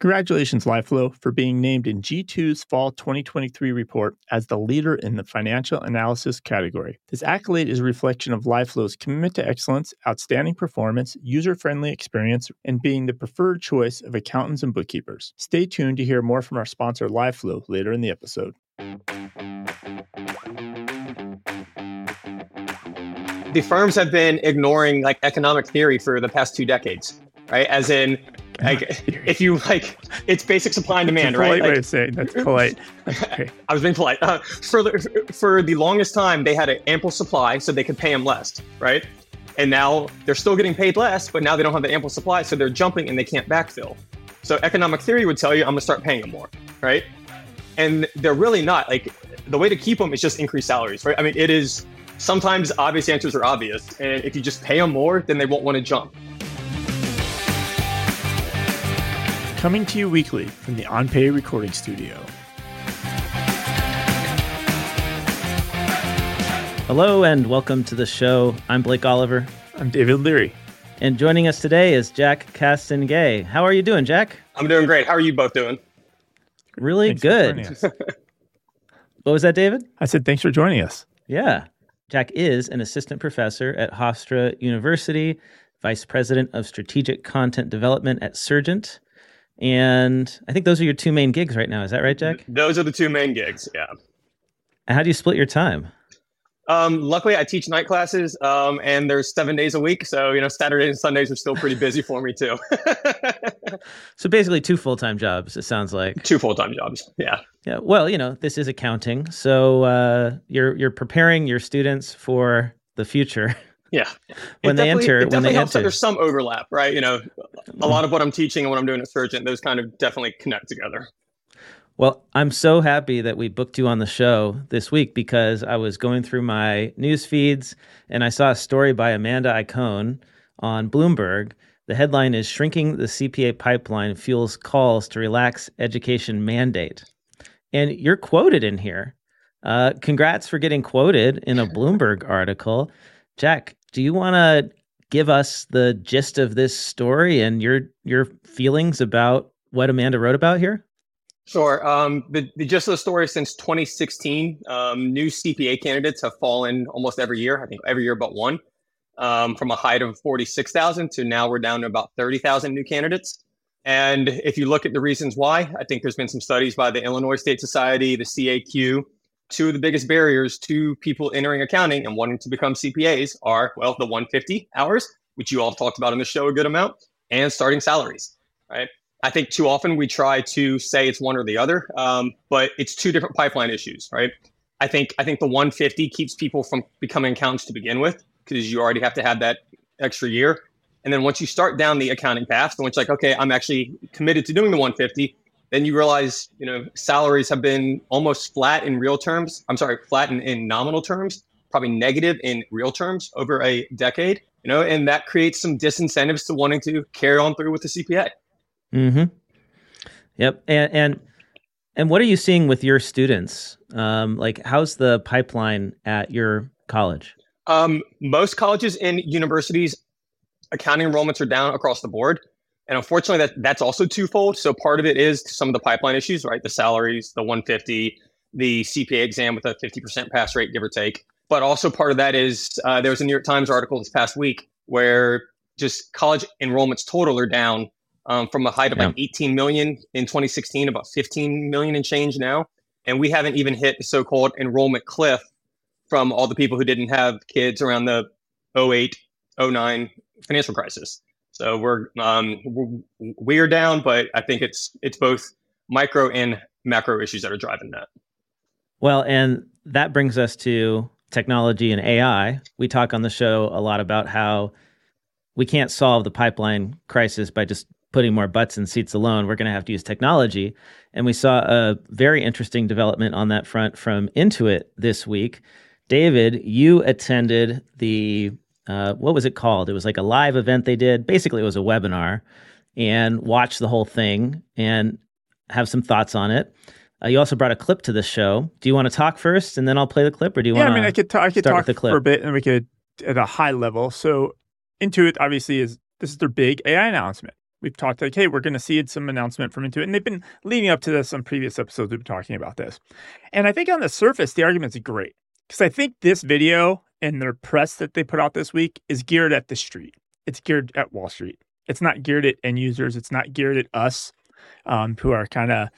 Congratulations, LiveFlow, for being named in G2's Fall 2023 report as the leader in the financial analysis category. This accolade is a reflection of LiveFlow's commitment to excellence, outstanding performance, user friendly experience, and being the preferred choice of accountants and bookkeepers. Stay tuned to hear more from our sponsor, LiveFlow, later in the episode. The firms have been ignoring like economic theory for the past two decades, right? As in, like if you like, it's basic supply and demand, right? polite right? way Like, of saying that's polite. Okay. I was being polite. Uh, for the, for the longest time, they had an ample supply, so they could pay them less, right? And now they're still getting paid less, but now they don't have the ample supply, so they're jumping and they can't backfill. So economic theory would tell you, I'm gonna start paying them more, right? And they're really not. Like the way to keep them is just increase salaries, right? I mean, it is sometimes obvious answers are obvious, and if you just pay them more, then they won't want to jump. Coming to you weekly from the OnPay recording studio. Hello and welcome to the show. I'm Blake Oliver, I'm David Leary. and joining us today is Jack Castonguay. How are you doing, Jack? I'm doing great. How are you both doing? Really Thanks good. What was that, David? I said, thanks for joining us. Yeah. Jack is an assistant professor at Hofstra University, vice president of strategic content development at Surgent. And I think those are your two main gigs right now. Is that right, Jack? Those are the two main gigs. Yeah. And how do you split your time? Um, luckily, I teach night classes, um, and there's seven days a week. So you know, Saturdays and Sundays are still pretty busy for me too. So basically, two full time jobs, it sounds like. two full time jobs. Yeah. Yeah, well, you know, this is accounting, so uh, you're you're preparing your students for the future Yeah. when It they enter. it When they helps enter, there's some overlap, right? You know, a lot of what I'm teaching and what I'm doing at Surgent, those kind of definitely connect together. well, I'm so happy that we booked you on the show this week because I was going through my news feeds and I saw a story by Amanda Iacone on Bloomberg. The headline is "Shrinking the CPA Pipeline Fuels Calls to Relax Education Mandate," and you're quoted in here. Uh, congrats for getting quoted in a Bloomberg article. Jack, do you want to give us the gist of this story and your your feelings about what Amanda wrote about here? Sure. Um, the, the gist of the story since 2016, um, new CPA candidates have fallen almost every year. I think every year but one, um, from a height of 46,000 to now we're down to about 30,000 new candidates. And if you look at the reasons why, I think there's been some studies by the Illinois State Society, the CAQ. Two of the biggest barriers to people entering accounting and wanting to become CPAs are, well, the 150 hours, which you all talked about in the show a good amount, and starting salaries, right? I think too often we try to say it's one or the other, um, but it's two different pipeline issues, right? I think I think the 150 keeps people from becoming accountants to begin with because you already have to have that extra year. And then once you start down the accounting path, and it's like, okay, I'm actually committed to doing the 150, then you realize, you know, salaries have been almost flat in real terms. I'm sorry, flat in, in nominal terms, probably negative in real terms over a decade, you know, and that creates some disincentives to wanting to carry on through with the CPA. Mm-hmm. Yep. And and and what are you seeing with your students? Um, like, how's the pipeline at your college? Um, most colleges and universities, accounting enrollments are down across the board. And unfortunately, that, that's also twofold. So part of it is some of the pipeline issues, right? The salaries, the 150, the CPA exam with a 50% pass rate, give or take. But also part of that is uh, there was a New York Times article this past week where just college enrollments total are down um, from a height of like 18 million in 2016, about 15 million and change now. And we haven't even hit the so-called enrollment cliff from all the people who didn't have kids around the 08, 09 financial crisis. So we're um, we're- we are down, but I think it's it's both micro and macro issues that are driving that. Well, and that brings us to technology and AI. We talk on the show a lot about how we can't solve the pipeline crisis by just putting more butts in seats alone. We're going to have to use technology. And we saw a very interesting development on that front from Intuit this week. David, you attended the uh, what was it called? It was like a live event they did. Basically, it was a webinar, and watch the whole thing and have some thoughts on it. Uh, you also brought a clip to the show. Do you want to talk first, and then I'll play the clip, or do you want? Yeah. I mean, I could, ta- I could talk the clip? for a bit and we could, at a high level. So, Intuit obviously is this is their big AI announcement. We've talked like, hey, we're going to see some announcement from Intuit, and they've been leading up to this on previous episodes. We've been talking about this, and I think on the surface, the argument's great because I think this video and their press that they put out this week is geared at the street. It's geared at Wall Street. It's not geared at end users. It's not geared at us, um, who are kind of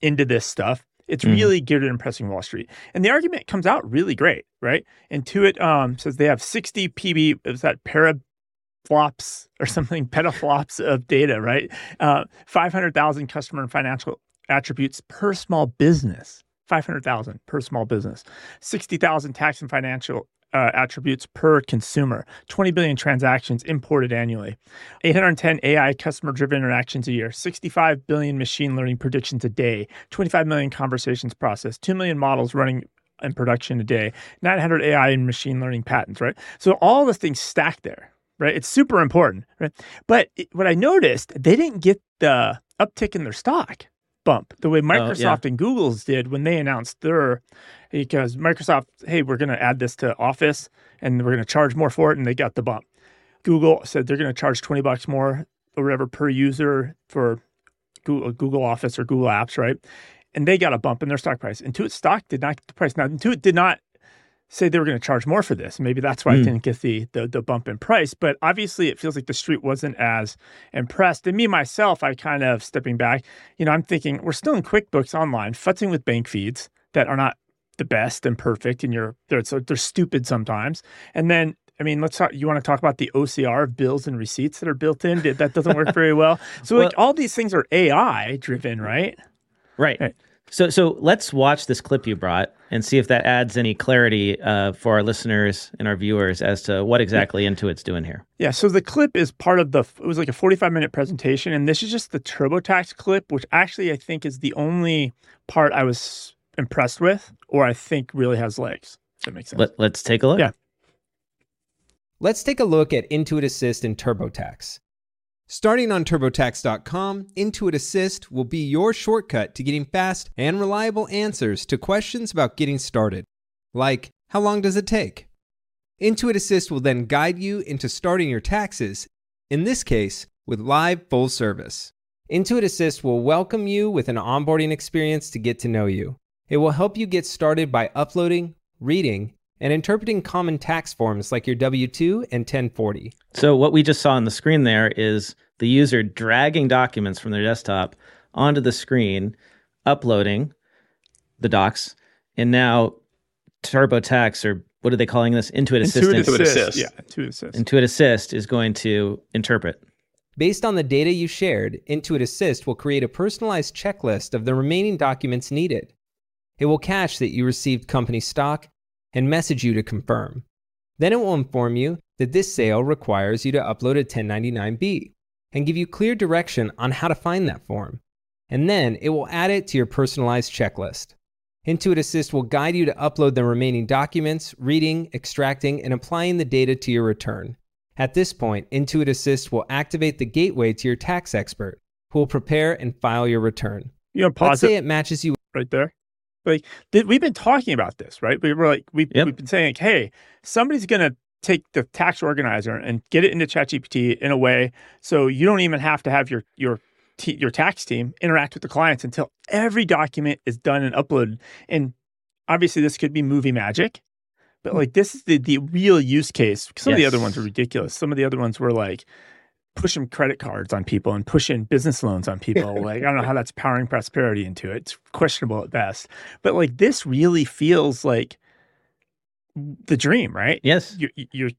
into this stuff. It's mm-hmm. really geared at impressing Wall Street. And the argument comes out really great, right? Intuit um, says they have 60 PB, is that peraflops or something, petaflops of data, right? Uh, 500,000 customer and financial attributes per small business. 500,000 per small business, 60,000 tax and financial uh, attributes per consumer, 20 billion transactions imported annually, 810 AI customer driven interactions a year, 65 billion machine learning predictions a day, 25 million conversations processed, 2 million models running in production a day, 900 AI and machine learning patents, right? So all the things stacked there, right? It's super important, right? But it, what I noticed, they didn't get the uptick in their stock bump the way Microsoft oh, yeah. and Google's did when they announced their because Microsoft, hey, we're going to add this to Office and we're going to charge more for it, and they got the bump. Google said they're going to charge twenty bucks more or whatever per user for Google, Google Office or Google Apps, right? And they got a bump in their stock price. Intuit stock did not get the price. Now Intuit did not say they were going to charge more for this. Maybe that's why mm. it didn't get the, the, the bump in price. But obviously, it feels like the street wasn't as impressed. And me myself, I kind of stepping back. You know, I'm thinking we're still in QuickBooks Online, futzing with bank feeds that are not the best and perfect, and you're they're they're stupid sometimes. And then I mean, let's talk. You want to talk about the OCR of bills and receipts that are built in? That doesn't work very well. So, well, like, all these things are AI driven, right? Right. right. So, so let's watch this clip you brought and see if that adds any clarity uh, for our listeners and our viewers as to what exactly Intuit's doing here. Yeah. So the clip is part of the. It was like a forty-five minute presentation, and this is just the TurboTax clip, which actually I think is the only part I was impressed with, or I think really has legs. If that makes sense. Let, let's take a look. Yeah. Let's take a look at Intuit Assist in TurboTax. Starting on TurboTax.com, Intuit Assist will be your shortcut to getting fast and reliable answers to questions about getting started, like how long does it take? Intuit Assist will then guide you into starting your taxes, in this case, with live full service. Intuit Assist will welcome you with an onboarding experience to get to know you. It will help you get started by uploading, reading, and interpreting common tax forms like your W 2 and 1040. So, what we just saw on the screen there is the user dragging documents from their desktop onto the screen, uploading the docs, and now TurboTax or what are they calling this? Intuit Assistant. Intuit Assist. Yeah, Intuit Assist. Intuit Assist is going to interpret. Based on the data you shared, Intuit Assist will create a personalized checklist of the remaining documents needed. It will catch that you received company stock and message you to confirm. Then it will inform you that this sale requires you to upload a 1099B and give you clear direction on how to find that form. And then it will add it to your personalized checklist. Intuit Assist will guide you to upload the remaining documents, reading, extracting, and applying the data to your return. At this point, Intuit Assist will activate the gateway to your tax expert, who will prepare and file your return. You know, pause Let's say it matches you right there. Like th- we've been talking about this, right? We were like, we, yep. we've been saying, like, hey, somebody's going to take the tax organizer and get it into ChatGPT in a way so you don't even have to have your your t- your tax team interact with the clients until every document is done and uploaded. And obviously, this could be movie magic, but hmm. like this is the the real use case. Some yes. of the other ones are ridiculous. Some of the other ones were like pushing credit cards on people and pushing business loans on people. like, I don't know how that's powering prosperity into it. It's questionable at best. But like this really feels like the dream, right? Yes. You, you're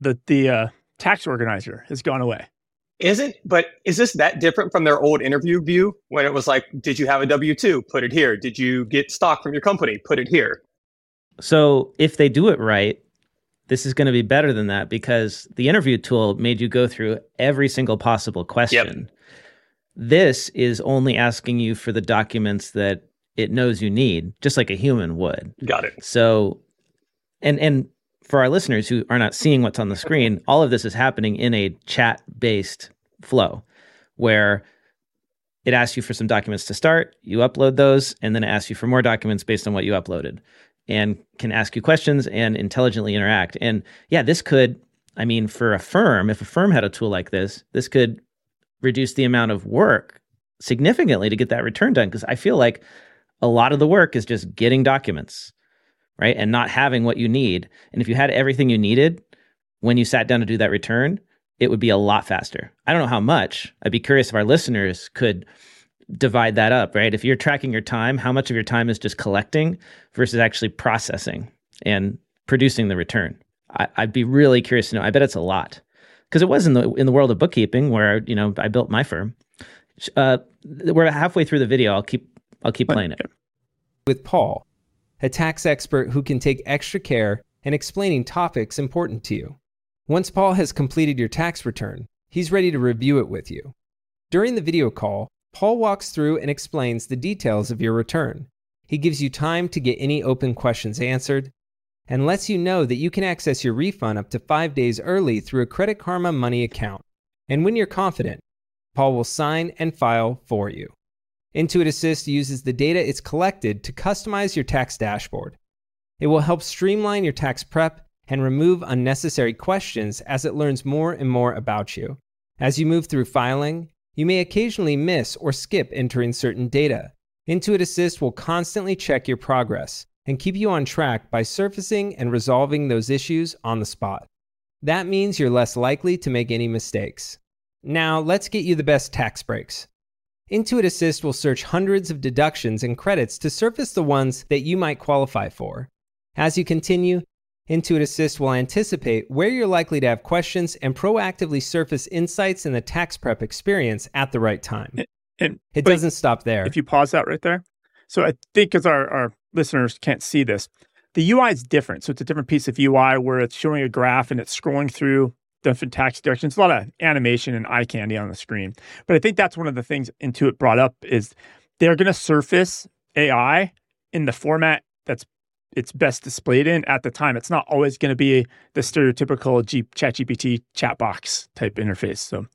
the the uh, tax organizer has gone away. Isn't but is this that different from their old interview view when it was like, did you have a W two? Put it here. Did you get stock from your company? Put it here. So if they do it right, this is going to be better than that because the interview tool made you go through every single possible question. Yep. This is only asking you for the documents that it knows you need, just like a human would. Got it. So, and and for our listeners who are not seeing what's on the screen, all of this is happening in a chat based flow where it asks you for some documents to start, you upload those, and then it asks you for more documents based on what you uploaded and can ask you questions and intelligently interact. And yeah, this could, I mean, for a firm, if a firm had a tool like this, this could reduce the amount of work significantly to get that return done because I feel like a lot of the work is just getting documents, right? And not having what you need. And if you had everything you needed when you sat down to do that return, it would be a lot faster. I don't know how much. I'd be curious if our listeners could divide that up, right? If you're tracking your time, how much of your time is just collecting versus actually processing and producing the return? I, would be really curious to know. I bet it's a lot because it was in the in the world of bookkeeping where you know I built my firm. Uh, we're halfway through the video. I'll keep I'll keep playing it with Paul, a tax expert who can take extra care in explaining topics important to you. Once Paul has completed your tax return, he's ready to review it with you. During the video call, Paul walks through and explains the details of your return. He gives you time to get any open questions answered and lets you know that you can access your refund up to five days early through a Credit Karma Money account. And when you're confident, Paul will sign and file for you. Intuit Assist uses the data it's collected to customize your tax dashboard. It will help streamline your tax prep and remove unnecessary questions as it learns more and more about you. As you move through filing, you may occasionally miss or skip entering certain data. Intuit Assist will constantly check your progress and keep you on track by surfacing and resolving those issues on the spot. That means you're less likely to make any mistakes. Now, let's get you the best tax breaks. Intuit Assist will search hundreds of deductions and credits to surface the ones that you might qualify for. As you continue, Intuit Assist will anticipate where you're likely to have questions and proactively surface insights in the tax prep experience at the right time. And, and it doesn't stop there. If you pause that right there. So I think because our, our listeners can't see this, the UI is different. So it's a different piece of UI where it's showing a graph and it's scrolling through different tax deductions. A lot of animation and eye candy on the screen. But I think that's one of the things Intuit brought up is they're going to surface AI in the format that's it's best displayed in at the time. It's not always going to be the stereotypical G- ChatGPT chat box type interface. So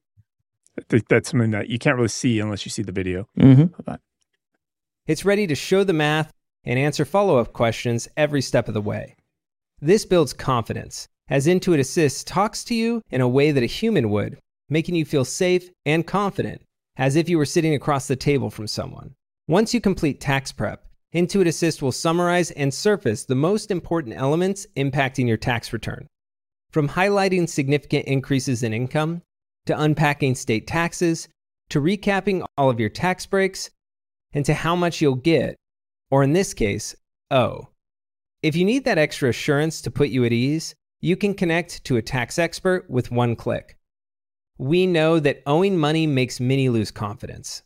I think that's something that you can't really see unless you see the video. Mm-hmm. It's ready to show the math and answer follow up questions every step of the way. This builds confidence as Intuit Assist talks to you in a way that a human would, making you feel safe and confident, as if you were sitting across the table from someone. Once you complete tax prep, Intuit Assist will summarize and surface the most important elements impacting your tax return. From highlighting significant increases in income, to unpacking state taxes, to recapping all of your tax breaks, and to how much you'll get, or in this case, owe. If you need that extra assurance to put you at ease, you can connect to a tax expert with one click. We know that owing money makes many lose confidence.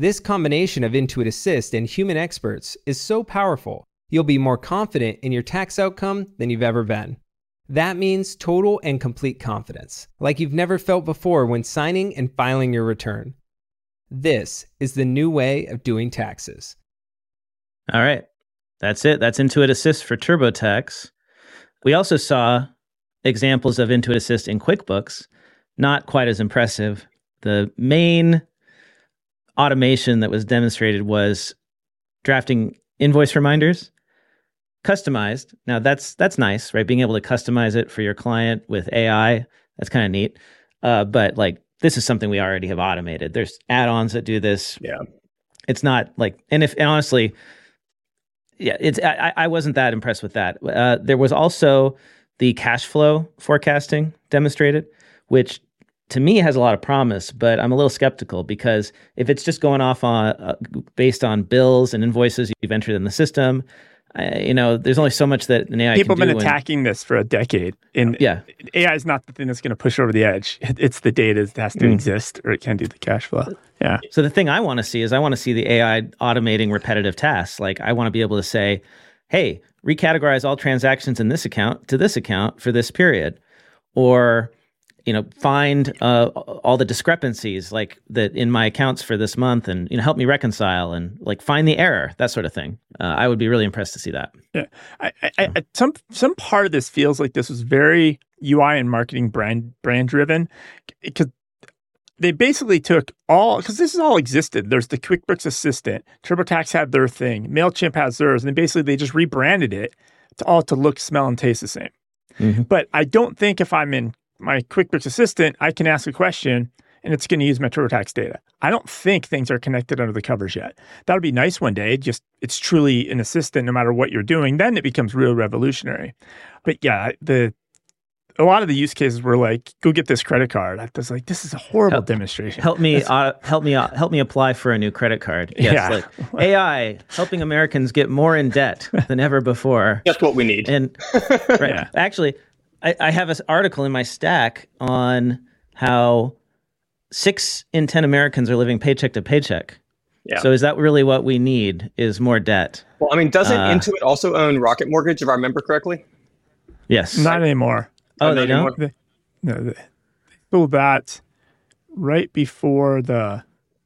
This combination of Intuit Assist and human experts is so powerful, you'll be more confident in your tax outcome than you've ever been. That means total and complete confidence, like you've never felt before when signing and filing your return. This is the new way of doing taxes. All right. That's it. That's Intuit Assist for TurboTax. We also saw examples of Intuit Assist in QuickBooks, not quite as impressive. The main automation that was demonstrated was drafting invoice reminders customized. Now that's that's nice right? Being able to customize it for your client with ai that's kind of neat. Uh, but like this is something we already have automated. There's add-ons that do this. Yeah. It's not like and if and honestly yeah it's i, I wasn't that impressed with that. Uh, there was also the cash flow forecasting demonstrated which to me it has a lot of promise, but I'm a little skeptical because if it's just going off on uh, based on bills and invoices you've entered in the system, uh, you know, there's only so much that an AI people have been when, attacking this for a decade. And yeah, AI is not the thing that's going to push over the edge. It's the data that has to mm. exist, or it can do the cash flow. Yeah. So the thing I want to see is I want to see the AI automating repetitive tasks. Like I want to be able to say, "Hey, recategorize all transactions in this account to this account for this period," or you know find uh, all the discrepancies like that in my accounts for this month and you know help me reconcile and like find the error that sort of thing. Uh, i would be really impressed to see that. Yeah. I, I, I, some some part of this feels like this was very ui and marketing brand brand driven because they basically took all because this is all existed. There's the quickbooks assistant turbotax had their thing mailchimp has theirs and basically they just rebranded it to all to look smell and taste the same. Mm-hmm. but i don't think if i'm in my QuickBooks Assistant, I can ask a question and it's going to use my TurboTax data. I don't think things are connected under the covers yet. That would be nice one day. Just it's truly an assistant no matter what you're doing. Then it becomes real revolutionary. But yeah, the a lot of the use cases were like, go get this credit card. I was like, this is a horrible help, demonstration. Help me, uh, help me, uh, help me apply for a new credit card. Yes, yeah. like AI helping Americans get more in debt than ever before. That's what we need. And right, yeah. actually, I, I have an article in my stack on how six in ten Americans are living paycheck to paycheck. Yeah. So is that really what we need? Is more debt? Well, I mean, doesn't uh, Intuit also own Rocket Mortgage, if I remember correctly? Yes. Not anymore. Oh, they don't. They, no, they sold that right before the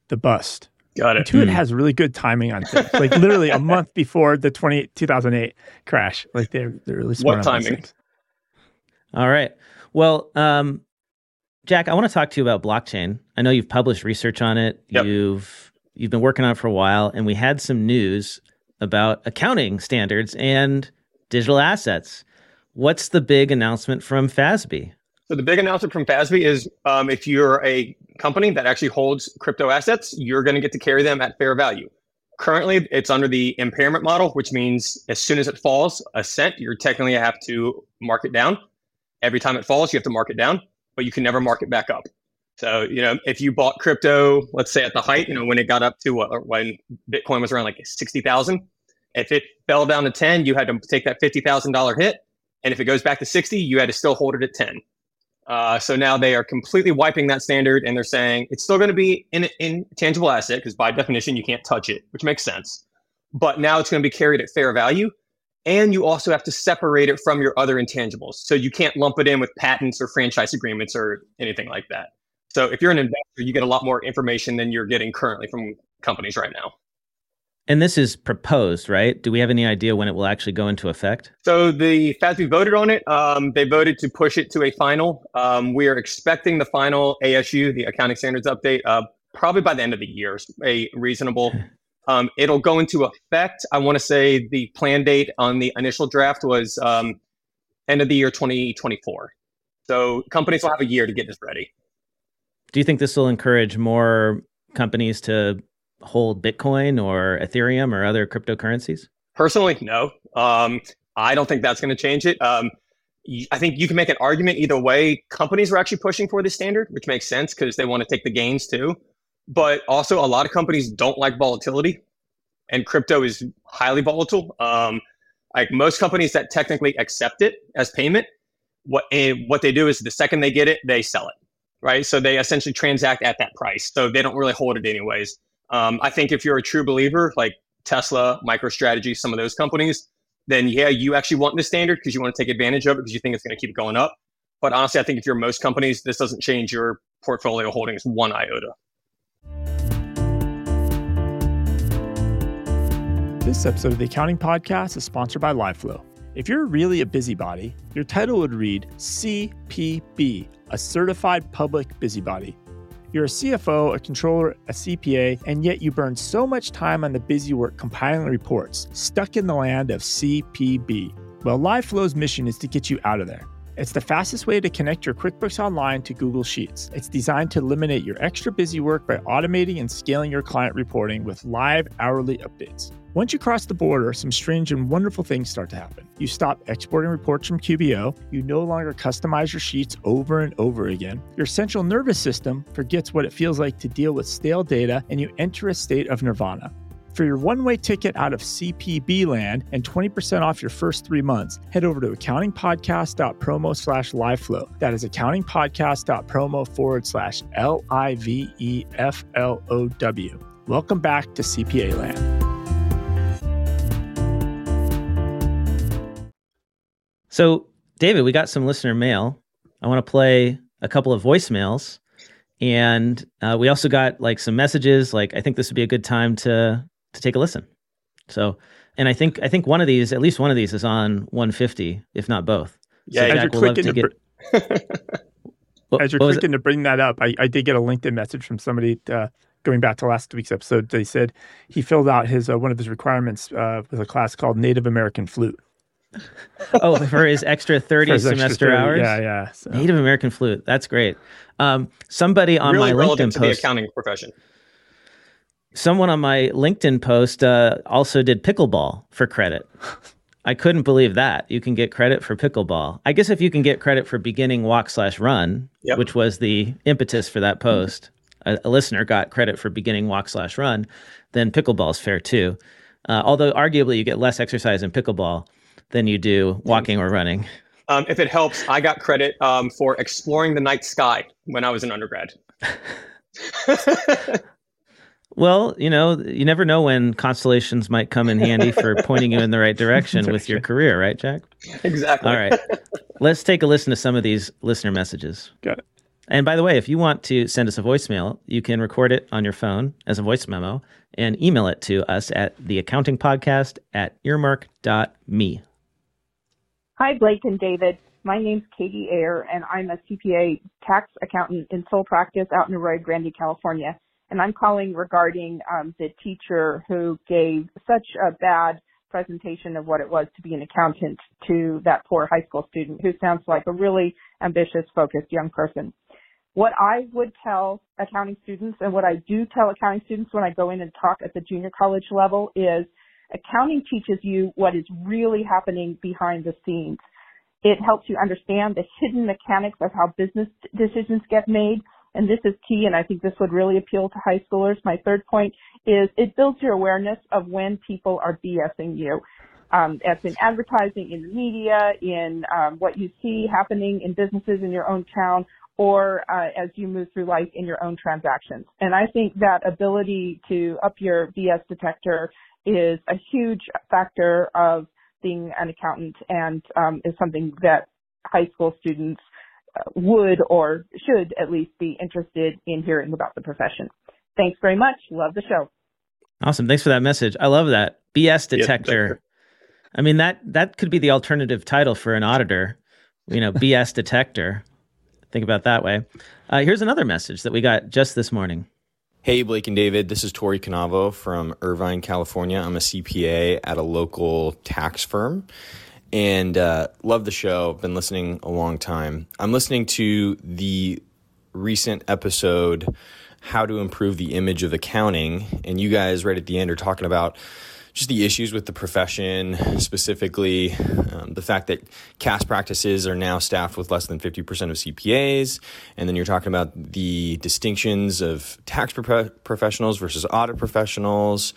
the bust. Got it. Intuit mm. has really good timing on things. like literally a month before the 20, 2008 crash. Like they're they're really smart. What timing? All right. Well, um, Jack, I want to talk to you about blockchain. I know you've published research on it. Yep. You've you've been working on it for a while, and we had some news about accounting standards and digital assets. What's the big announcement from FASB? So the big announcement from FASB is um, if you're a company that actually holds crypto assets, you're going to get to carry them at fair value. Currently, it's under the impairment model, which means as soon as it falls a cent, you're technically have to mark it down. Every time it falls, you have to mark it down, but you can never mark it back up. So, you know, if you bought crypto, let's say at the height, you know, when it got up to uh, when Bitcoin was around like 60,000, if it fell down to 10, you had to take that $50,000 hit. And if it goes back to 60, you had to still hold it at 10. Uh, so now they are completely wiping that standard and they're saying it's still going to be an intangible asset because by definition you can't touch it, which makes sense. But now it's going to be carried at fair value. And you also have to separate it from your other intangibles. So you can't lump it in with patents or franchise agreements or anything like that. So if you're an investor, you get a lot more information than you're getting currently from companies right now. And this is proposed, right? Do we have any idea when it will actually go into effect? So the FASB voted on it. Um, they voted to push it to a final. Um, we are expecting the final ASU, the accounting standards update, uh, probably by the end of the year. A reasonable. Um, it'll go into effect. I want to say the plan date on the initial draft was um, end of the year 2024. So companies will have a year to get this ready. Do you think this will encourage more companies to hold Bitcoin or Ethereum or other cryptocurrencies? Personally, no. Um, I don't think that's going to change it. Um, I think you can make an argument either way. Companies are actually pushing for this standard, which makes sense because they want to take the gains too. But also, a lot of companies don't like volatility, and crypto is highly volatile. Um, like most companies that technically accept it as payment, what what they do is the second they get it, they sell it, right? So they essentially transact at that price. So they don't really hold it anyways. Um, I think if you're a true believer, like Tesla, MicroStrategy, some of those companies, then yeah, you actually want the standard because you want to take advantage of it because you think it's going to keep going up. But honestly, I think if you're most companies, this doesn't change your portfolio holdings one iota. This episode of the Accounting Podcast is sponsored by LiveFlow. If you're really a busybody, your title would read CPB, a certified public busybody. You're a CFO, a controller, a CPA, and yet you burn so much time on the busy work compiling reports, stuck in the land of CPB. Well, LiveFlow's mission is to get you out of there. It's the fastest way to connect your QuickBooks Online to Google Sheets. It's designed to eliminate your extra busy work by automating and scaling your client reporting with live hourly updates. Once you cross the border, some strange and wonderful things start to happen. You stop exporting reports from QBO, you no longer customize your sheets over and over again. Your central nervous system forgets what it feels like to deal with stale data, and you enter a state of nirvana. For your one way ticket out of CPB land and 20% off your first three months, head over to accountingpodcast.promo slash liveflow. That is accountingpodcast.promo forward slash L I V E F L O W. Welcome back to CPA land. So, David, we got some listener mail. I want to play a couple of voicemails, and uh, we also got like some messages. Like, I think this would be a good time to to take a listen. So, and I think I think one of these, at least one of these, is on 150, if not both. Yeah, so as Jack, you're clicking to, get... what, as you're clicking to bring that up, I, I did get a LinkedIn message from somebody uh, going back to last week's episode. They said he filled out his uh, one of his requirements uh, with a class called Native American Flute. oh, for his extra 30 his semester extra 30, hours? Yeah, yeah. So. Native American flute. That's great. Um, somebody on really my relevant LinkedIn to the post, accounting profession. someone on my LinkedIn post uh, also did pickleball for credit. I couldn't believe that you can get credit for pickleball. I guess if you can get credit for beginning walk slash run, Yep. which was the impetus for that post, a, a listener got credit for beginning walk slash run, then pickleball is fair too. Uh, although arguably you get less exercise in pickleball than you do walking or running. Um, if it helps, I got credit um, for exploring the night sky when I was an undergrad. Well, you know, you never know when constellations might come in handy for pointing you in the right direction with your career, right, Jack? exactly. All right. Let's take a listen to some of these listener messages. Got it. And by the way, if you want to send us a voicemail, you can record it on your phone as a voice memo and email it to us at theaccountingpodcast at earmark.me. Hi, Blake and David. My name's Katie Ayer, and I'm a CPA tax accountant in sole practice out in Arroyo Grande, California. And I'm calling regarding um, the teacher who gave such a bad presentation of what it was to be an accountant to that poor high school student who sounds like a really ambitious, focused young person. What I would tell accounting students and what I do tell accounting students when I go in and talk at the junior college level is accounting teaches you what is really happening behind the scenes. It helps you understand the hidden mechanics of how business decisions get made. And this is key, and I think this would really appeal to high schoolers. My third point is it builds your awareness of when people are BSing you. Um, that's in advertising, in the media, in um, what you see happening in businesses in your own town, or uh, as you move through life in your own transactions. And I think that ability to up your BS detector is a huge factor of being an accountant and um, is something that high school students uh, would or should at least be interested in hearing about the profession. Thanks very much. Love the show. Awesome. Thanks for that message. I love that. BS detector. detector. I mean that that could be the alternative title for an auditor. You know, BS detector. Think about it that way. Uh, here's another message that we got just this morning. Hey, Blake and David. This is Tori Canavo from Irvine, California. I'm a CPA at a local tax firm and uh, love the show. Been listening a long time. I'm listening to the recent episode, How to Improve the Image of Accounting. And you guys, right at the end, are talking about just the issues with the profession, specifically um, the fact that CAS practices are now staffed with less than 50% of CPAs. And then you're talking about the distinctions of tax pro- professionals versus audit professionals.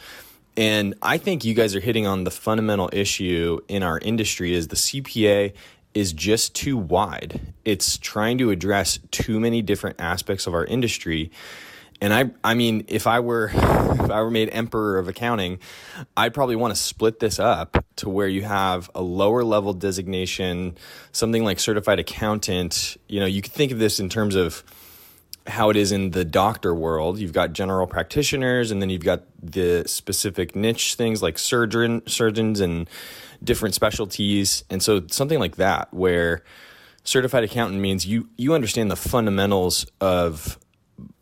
And I think you guys are hitting on the fundamental issue in our industry is the CPA is just too wide. It's trying to address too many different aspects of our industry. And I I mean if I were if I were made emperor of accounting, I'd probably want to split this up to where you have a lower level designation, something like certified accountant. You know, you could think of this in terms of how it is in the doctor world. You've got general practitioners, and then you've got the specific niche things like surgeon surgeons and different specialties. And so something like that, where certified accountant means you you understand the fundamentals of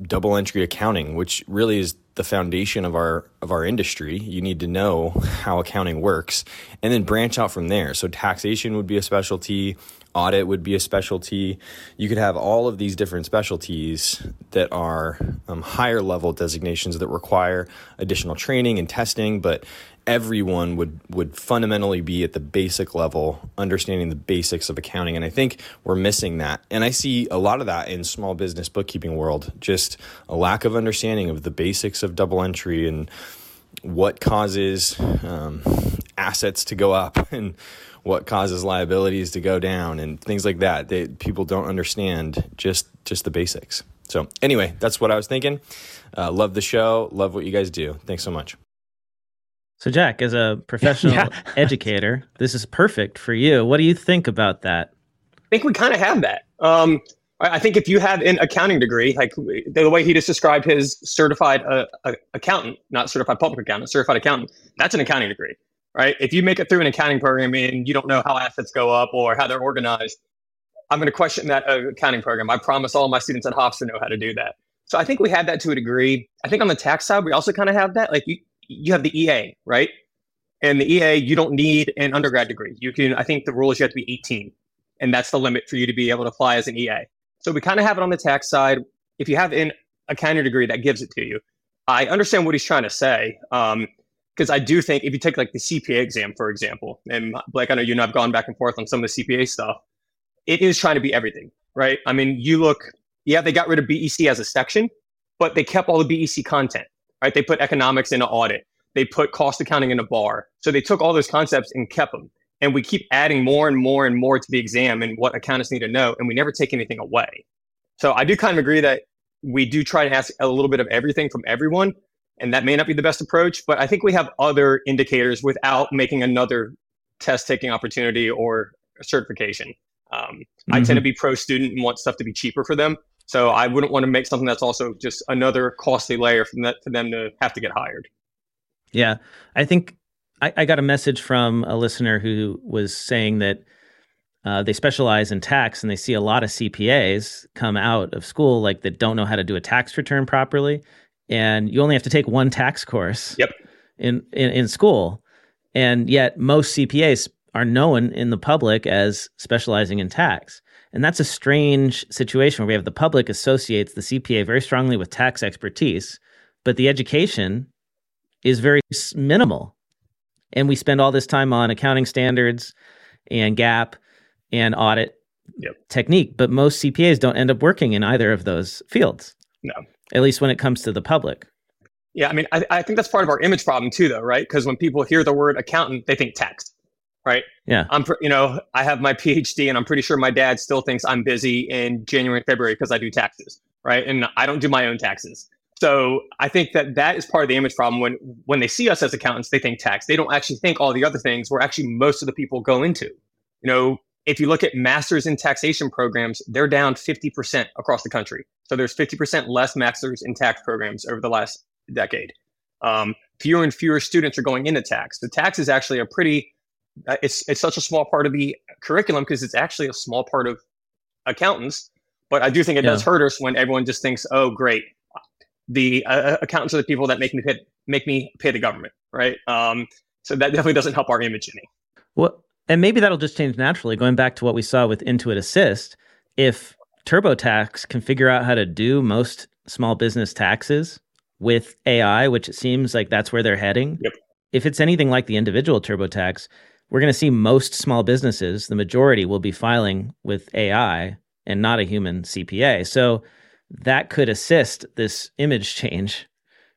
double entry accounting, which really is the foundation of our of our industry. You need to know how accounting works and then branch out from there. So taxation would be a specialty, audit would be a specialty. You could have all of these different specialties that are um, higher level designations that require additional training and testing, but everyone would would fundamentally be at the basic level understanding the basics of accounting and i think we're missing that. And i see a lot of that in small business bookkeeping world just a lack of understanding of the basics of double entry and what causes um, assets to go up and what causes liabilities to go down and things like that they, people don't understand just just the basics. So anyway that's what i was thinking. Uh, love the show. Love what you guys do. Thanks so much So, Jack, as a professional Yeah. educator, this is perfect for you. What do you think about that? I think we kind of have that. Um, I think if you have an accounting degree, like the way he just described his certified uh, uh, accountant, not certified public accountant, certified accountant, that's an accounting degree, right? If you make it through an accounting program and you don't know how assets go up or how they're organized, I'm going to question that uh, accounting program. I promise all my students at Hofstra know how to do that. So I think we have that to a degree. I think on the tax side, we also kind of have that. Like you, you have the EA, right? And the EA, you don't need an undergrad degree. You can, I think the rule is you have to be 18, and that's the limit for you to be able to apply as an EA. So we kind of have it on the tax side. If you have an accounting degree, that gives it to you. I understand what he's trying to say. Um, because I do think if you take like the CPA exam, for example, and Blake, I know you and I've gone back and forth on some of the CPA stuff, it is trying to be everything, right? I mean, you look, yeah, they got rid of BEC as a section, but they kept all the BEC content, right? They put economics in an audit they put cost accounting in a bar. So they took all those concepts and kept them. And we keep adding more and more and more to the exam and what accountants need to know, and we never take anything away. So I do kind of agree that we do try to ask a little bit of everything from everyone, and that may not be the best approach, but I think we have other indicators without making another test taking opportunity or certification. Um, mm-hmm. I tend to mm-hmm. be pro student and want stuff to be cheaper for them. So I wouldn't want to make something that's also just another costly layer for, that, for them to have to get hired. Yeah. I think I, I got a message from a listener who was saying that uh, they specialize in tax and they see a lot of CPAs come out of school like that don't know how to do a tax return properly. And you only have to take one tax course yep. in, in, in school. And yet most CPAs are known in the public as specializing in tax. And that's a strange situation where we have the public associates the CPA very strongly with tax expertise, but the education is very minimal. And we spend all this time on accounting standards and GAAP and audit yep. technique, but most CPAs don't end up working in either of those fields. No. At least when it comes to the public. Yeah, I mean, I, I think that's part of our image problem too, though, right? Because when people hear the word accountant, they think tax, right? Yeah. I'm, you know, I have my PhD, and I'm pretty sure my dad still thinks I'm busy in January and February because I do taxes, right? And I don't do my own taxes. So I think that that is part of the image problem. When when they see us as accountants, they think tax. They don't actually think all the other things where actually most of the people go into. You know, if you look at masters in taxation programs, they're down 50% across the country. So there's 50% less masters in tax programs over the last decade. Um, fewer and fewer students are going into tax. The tax is actually a pretty it's it's such a small part of the curriculum because it's actually a small part of accountants. But I do think it yeah. does hurt us when everyone just thinks, "Oh, great, the uh, uh, accountants are the people that make me pay, make me pay the government, right? Um, so that definitely doesn't help our image any. Well, and maybe that'll just change naturally. Going back to what we saw with Intuit Assist, if TurboTax can figure out how to do most small business taxes with AI, which it seems like that's where they're heading. Yep. If it's anything like the individual TurboTax, we're going to see most small businesses, the majority will be filing with AI and not a human CPA. So that could assist this image change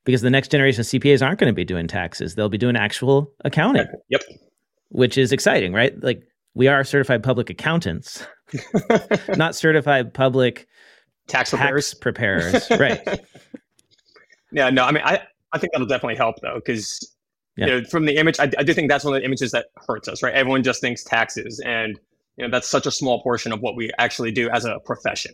because the next generation of CPAs aren't going to be doing taxes. They'll be doing actual accounting. Yep. Which is exciting, right? Like we are certified public accountants, not certified public tax, tax preparers. right. Yeah, no, I mean, I, I think that'll definitely help though, because yeah. you know, from the image, I, I do think that's one of the images that hurts us, right? Everyone just thinks taxes, and you know, that's such a small portion of what we actually do as a profession.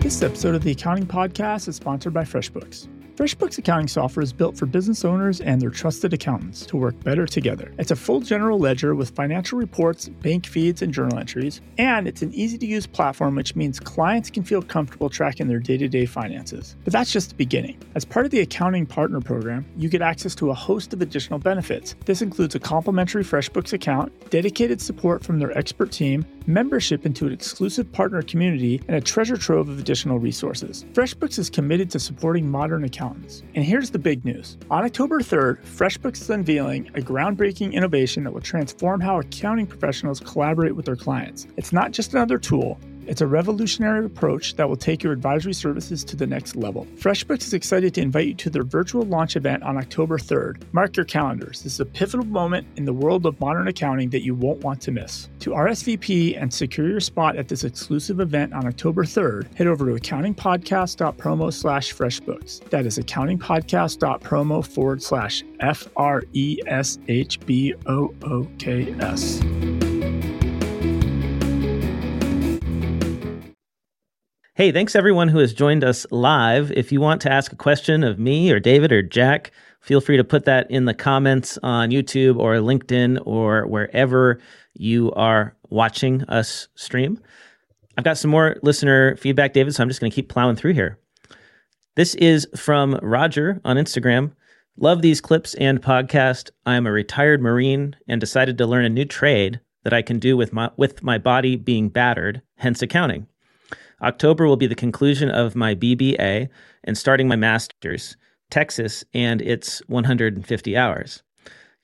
This episode of the Accounting Podcast is sponsored by FreshBooks. FreshBooks accounting software is built for business owners and their trusted accountants to work better together. It's a full general ledger with financial reports, bank feeds, and journal entries, and it's an easy to use platform which means clients can feel comfortable tracking their day to day finances. But that's just the beginning. As part of the Accounting Partner Program, you get access to a host of additional benefits. This includes a complimentary FreshBooks account, dedicated support from their expert team, membership into an exclusive partner community, and a treasure trove of additional resources. FreshBooks is committed to supporting modern accountants. And here's the big news. On October 3rd, FreshBooks is unveiling a groundbreaking innovation that will transform how accounting professionals collaborate with their clients. It's not just another tool, it's a revolutionary approach that will take your advisory services to the next level. FreshBooks is excited to invite you to their virtual launch event on October 3rd. Mark your calendars. This is a pivotal moment in the world of modern accounting that you won't want to miss. To RSVP and secure your spot at this exclusive event on October 3rd, head over to accountingpodcast.promo slash freshbooks. That is accountingpodcast.promo forward slash F R E S H B O O K S. Hey, thanks everyone who has joined us live. If you want to ask a question of me or David or Jack, feel free to put that in the comments on YouTube or LinkedIn or wherever you are watching us stream. I've got some more listener feedback, David, so I'm just going to keep plowing through here. This is from Roger on Instagram. Love these clips and podcast. I am a retired Marine and decided to learn a new trade that I can do with my with my body being battered, hence accounting. October will be the conclusion of my BBA and starting my master's, Texas, and it's 150 hours.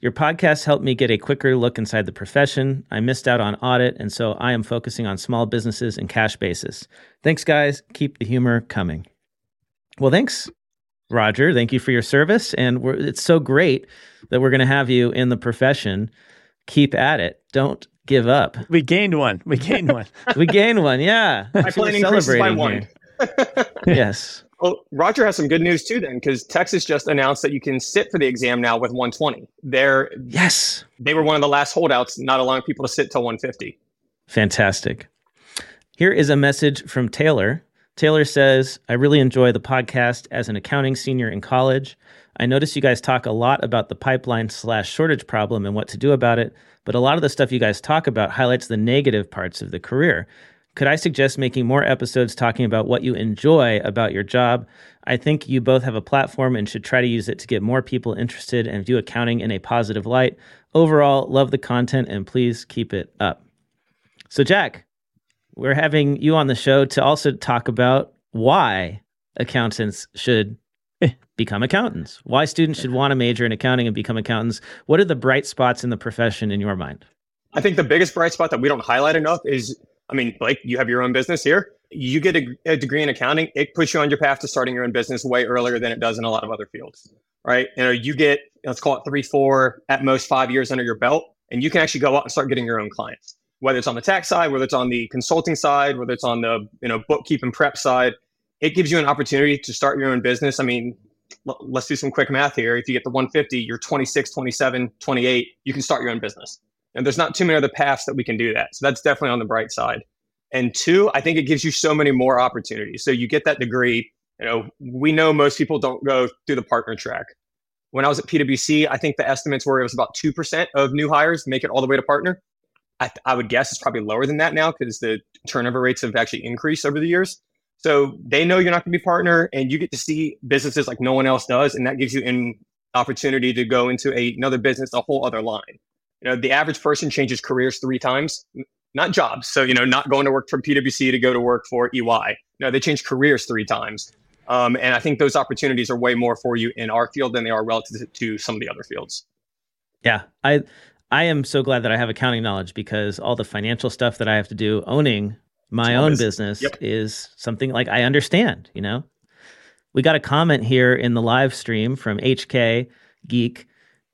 Your podcast helped me get a quicker look inside the profession. I missed out on audit, and so I am focusing on small businesses and cash basis. Thanks, guys. Keep the humor coming. Well, thanks, Roger. Thank you for your service. And it's so great that we're going to have you in the profession. Keep at it. Don't give up. We gained one. We gained one. we gained one. Yeah. My plan increases by one. yes. Well, Roger has some good news too, then, because Texas just announced that you can sit for the exam now with 120. They're yes, they were one of the last holdouts, not allowing people to sit till 150. Fantastic. Here is a message from Taylor. Taylor says, I really enjoy the podcast as an accounting senior in college. I notice you guys talk a lot about the pipeline slash shortage problem and what to do about it, but a lot of the stuff you guys talk about highlights the negative parts of the career. Could I suggest making more episodes talking about what you enjoy about your job? I think you both have a platform and should try to use it to get more people interested and view accounting in a positive light. Overall, love the content and please keep it up. So, Jack, we're having you on the show to also talk about why accountants should Eh, become accountants, why students should want to major in accounting and become accountants. What are the bright spots in the profession in your mind? I think the biggest bright spot that we don't highlight enough is I mean, Blake, you have your own business here. You get a, a, degree in accounting, it puts you on your path to starting your own business way earlier than it does in a lot of other fields, right? You know, you get let's call it three, four, at most five years under your belt, and you can actually go out and start getting your own clients. Whether it's on the tax side, whether it's on the consulting side, whether it's on the you know bookkeeping prep side, it gives you an opportunity to start your own business. I mean, l- let's do some quick math here. If you get the 150, you're 26, 27, 28, you can start your own business. And there's not too many other paths that we can do that. So that's definitely on the bright side. And two, I think it gives you so many more opportunities. So you get that degree. You know, we know most people don't go through the partner track. When I was at PwC, I think the estimates were it was about 2% of new hires make it all the way to partner. I, I would guess it's probably lower than that now because the turnover rates have actually increased over the years. So they know you're not going to be partner and you get to see businesses like no one else does. And that gives you an opportunity to go into a, another business, a whole other line. You know, the average person changes careers three times, not jobs. So, you know, not going to work for PwC to go to work for EY. No, they change careers three times. Um, and I think those opportunities are way more for you in our field than they are relative to some of the other fields. Yeah. I, I am so glad that I have accounting knowledge because all the financial stuff that I have to do owning my own business yep. is something like I understand, you know? We got a comment here in the live stream from HK Geek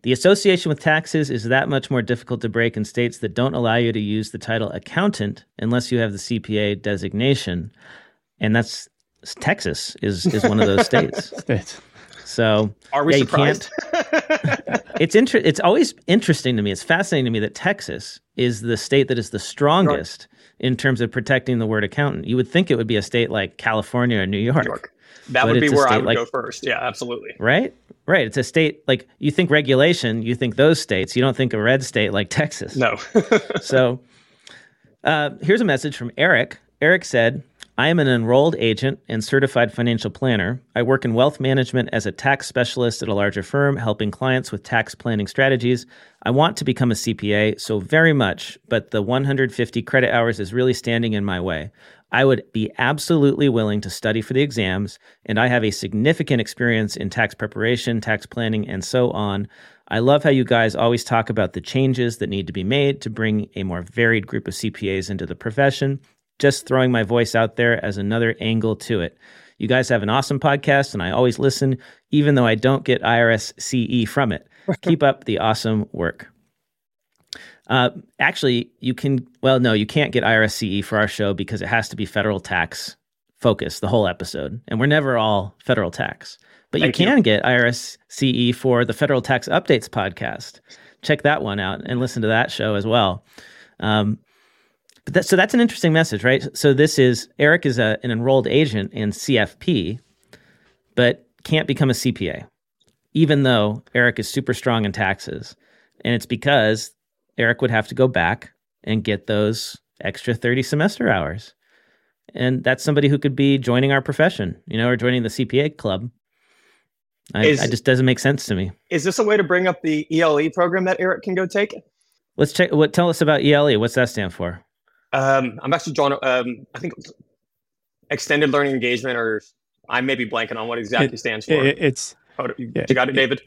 the association with taxes is that much more difficult to break in states that don't allow you to use the title accountant unless you have the CPA designation. And that's Texas is is one of those states. So are we yeah, surprised? it's inter- It's always interesting to me. It's fascinating to me that Texas is the state that is the strongest right. In terms of protecting the word accountant. You would think it would be a state like California or New York. New York. That would be where I would like, go first. Yeah, absolutely. Right? Right. It's a state like you think regulation, you think those states. You don't think a red state like Texas. No. so uh, here's a message from Eric. Eric said, I am an enrolled agent and certified financial planner. I work in wealth management as a tax specialist at a larger firm, helping clients with tax planning strategies. I want to become a CPA so very much, but the 150 credit hours is really standing in my way. I would be absolutely willing to study for the exams, and I have a significant experience in tax preparation, tax planning, and so on. I love how you guys always talk about the changes that need to be made to bring a more varied group of CPAs into the profession. Just throwing my voice out there as another angle to it. You guys have an awesome podcast, and I always listen, even though I don't get IRS CE from it. Keep up the awesome work. Uh, actually, you can. Well, no, you can't get IRS-CE for our show because it has to be federal tax focused the whole episode, and we're never all federal tax. But Thank you can you. get IRS-CE for the Federal Tax Updates podcast. Check that one out and listen to that show as well. Um, but that, so that's an interesting message, right? So this is Eric is a, an enrolled agent in CFP, but can't become a CPA, even though Eric is super strong in taxes, and it's because Eric would have to go back and get those extra 30 semester hours. and that's somebody who could be joining our profession, you know, or joining the CPA club. I, Is- I just doesn't make sense to me. Is this a way to bring up the ELE program that Eric can go take? Let's check. What tell us about ELE? What's that stand for? Um, I'm actually drawing. Um, I think extended learning engagement, or I may be blanking on what exactly stands for. It- it's Hold- you yeah, got it, David?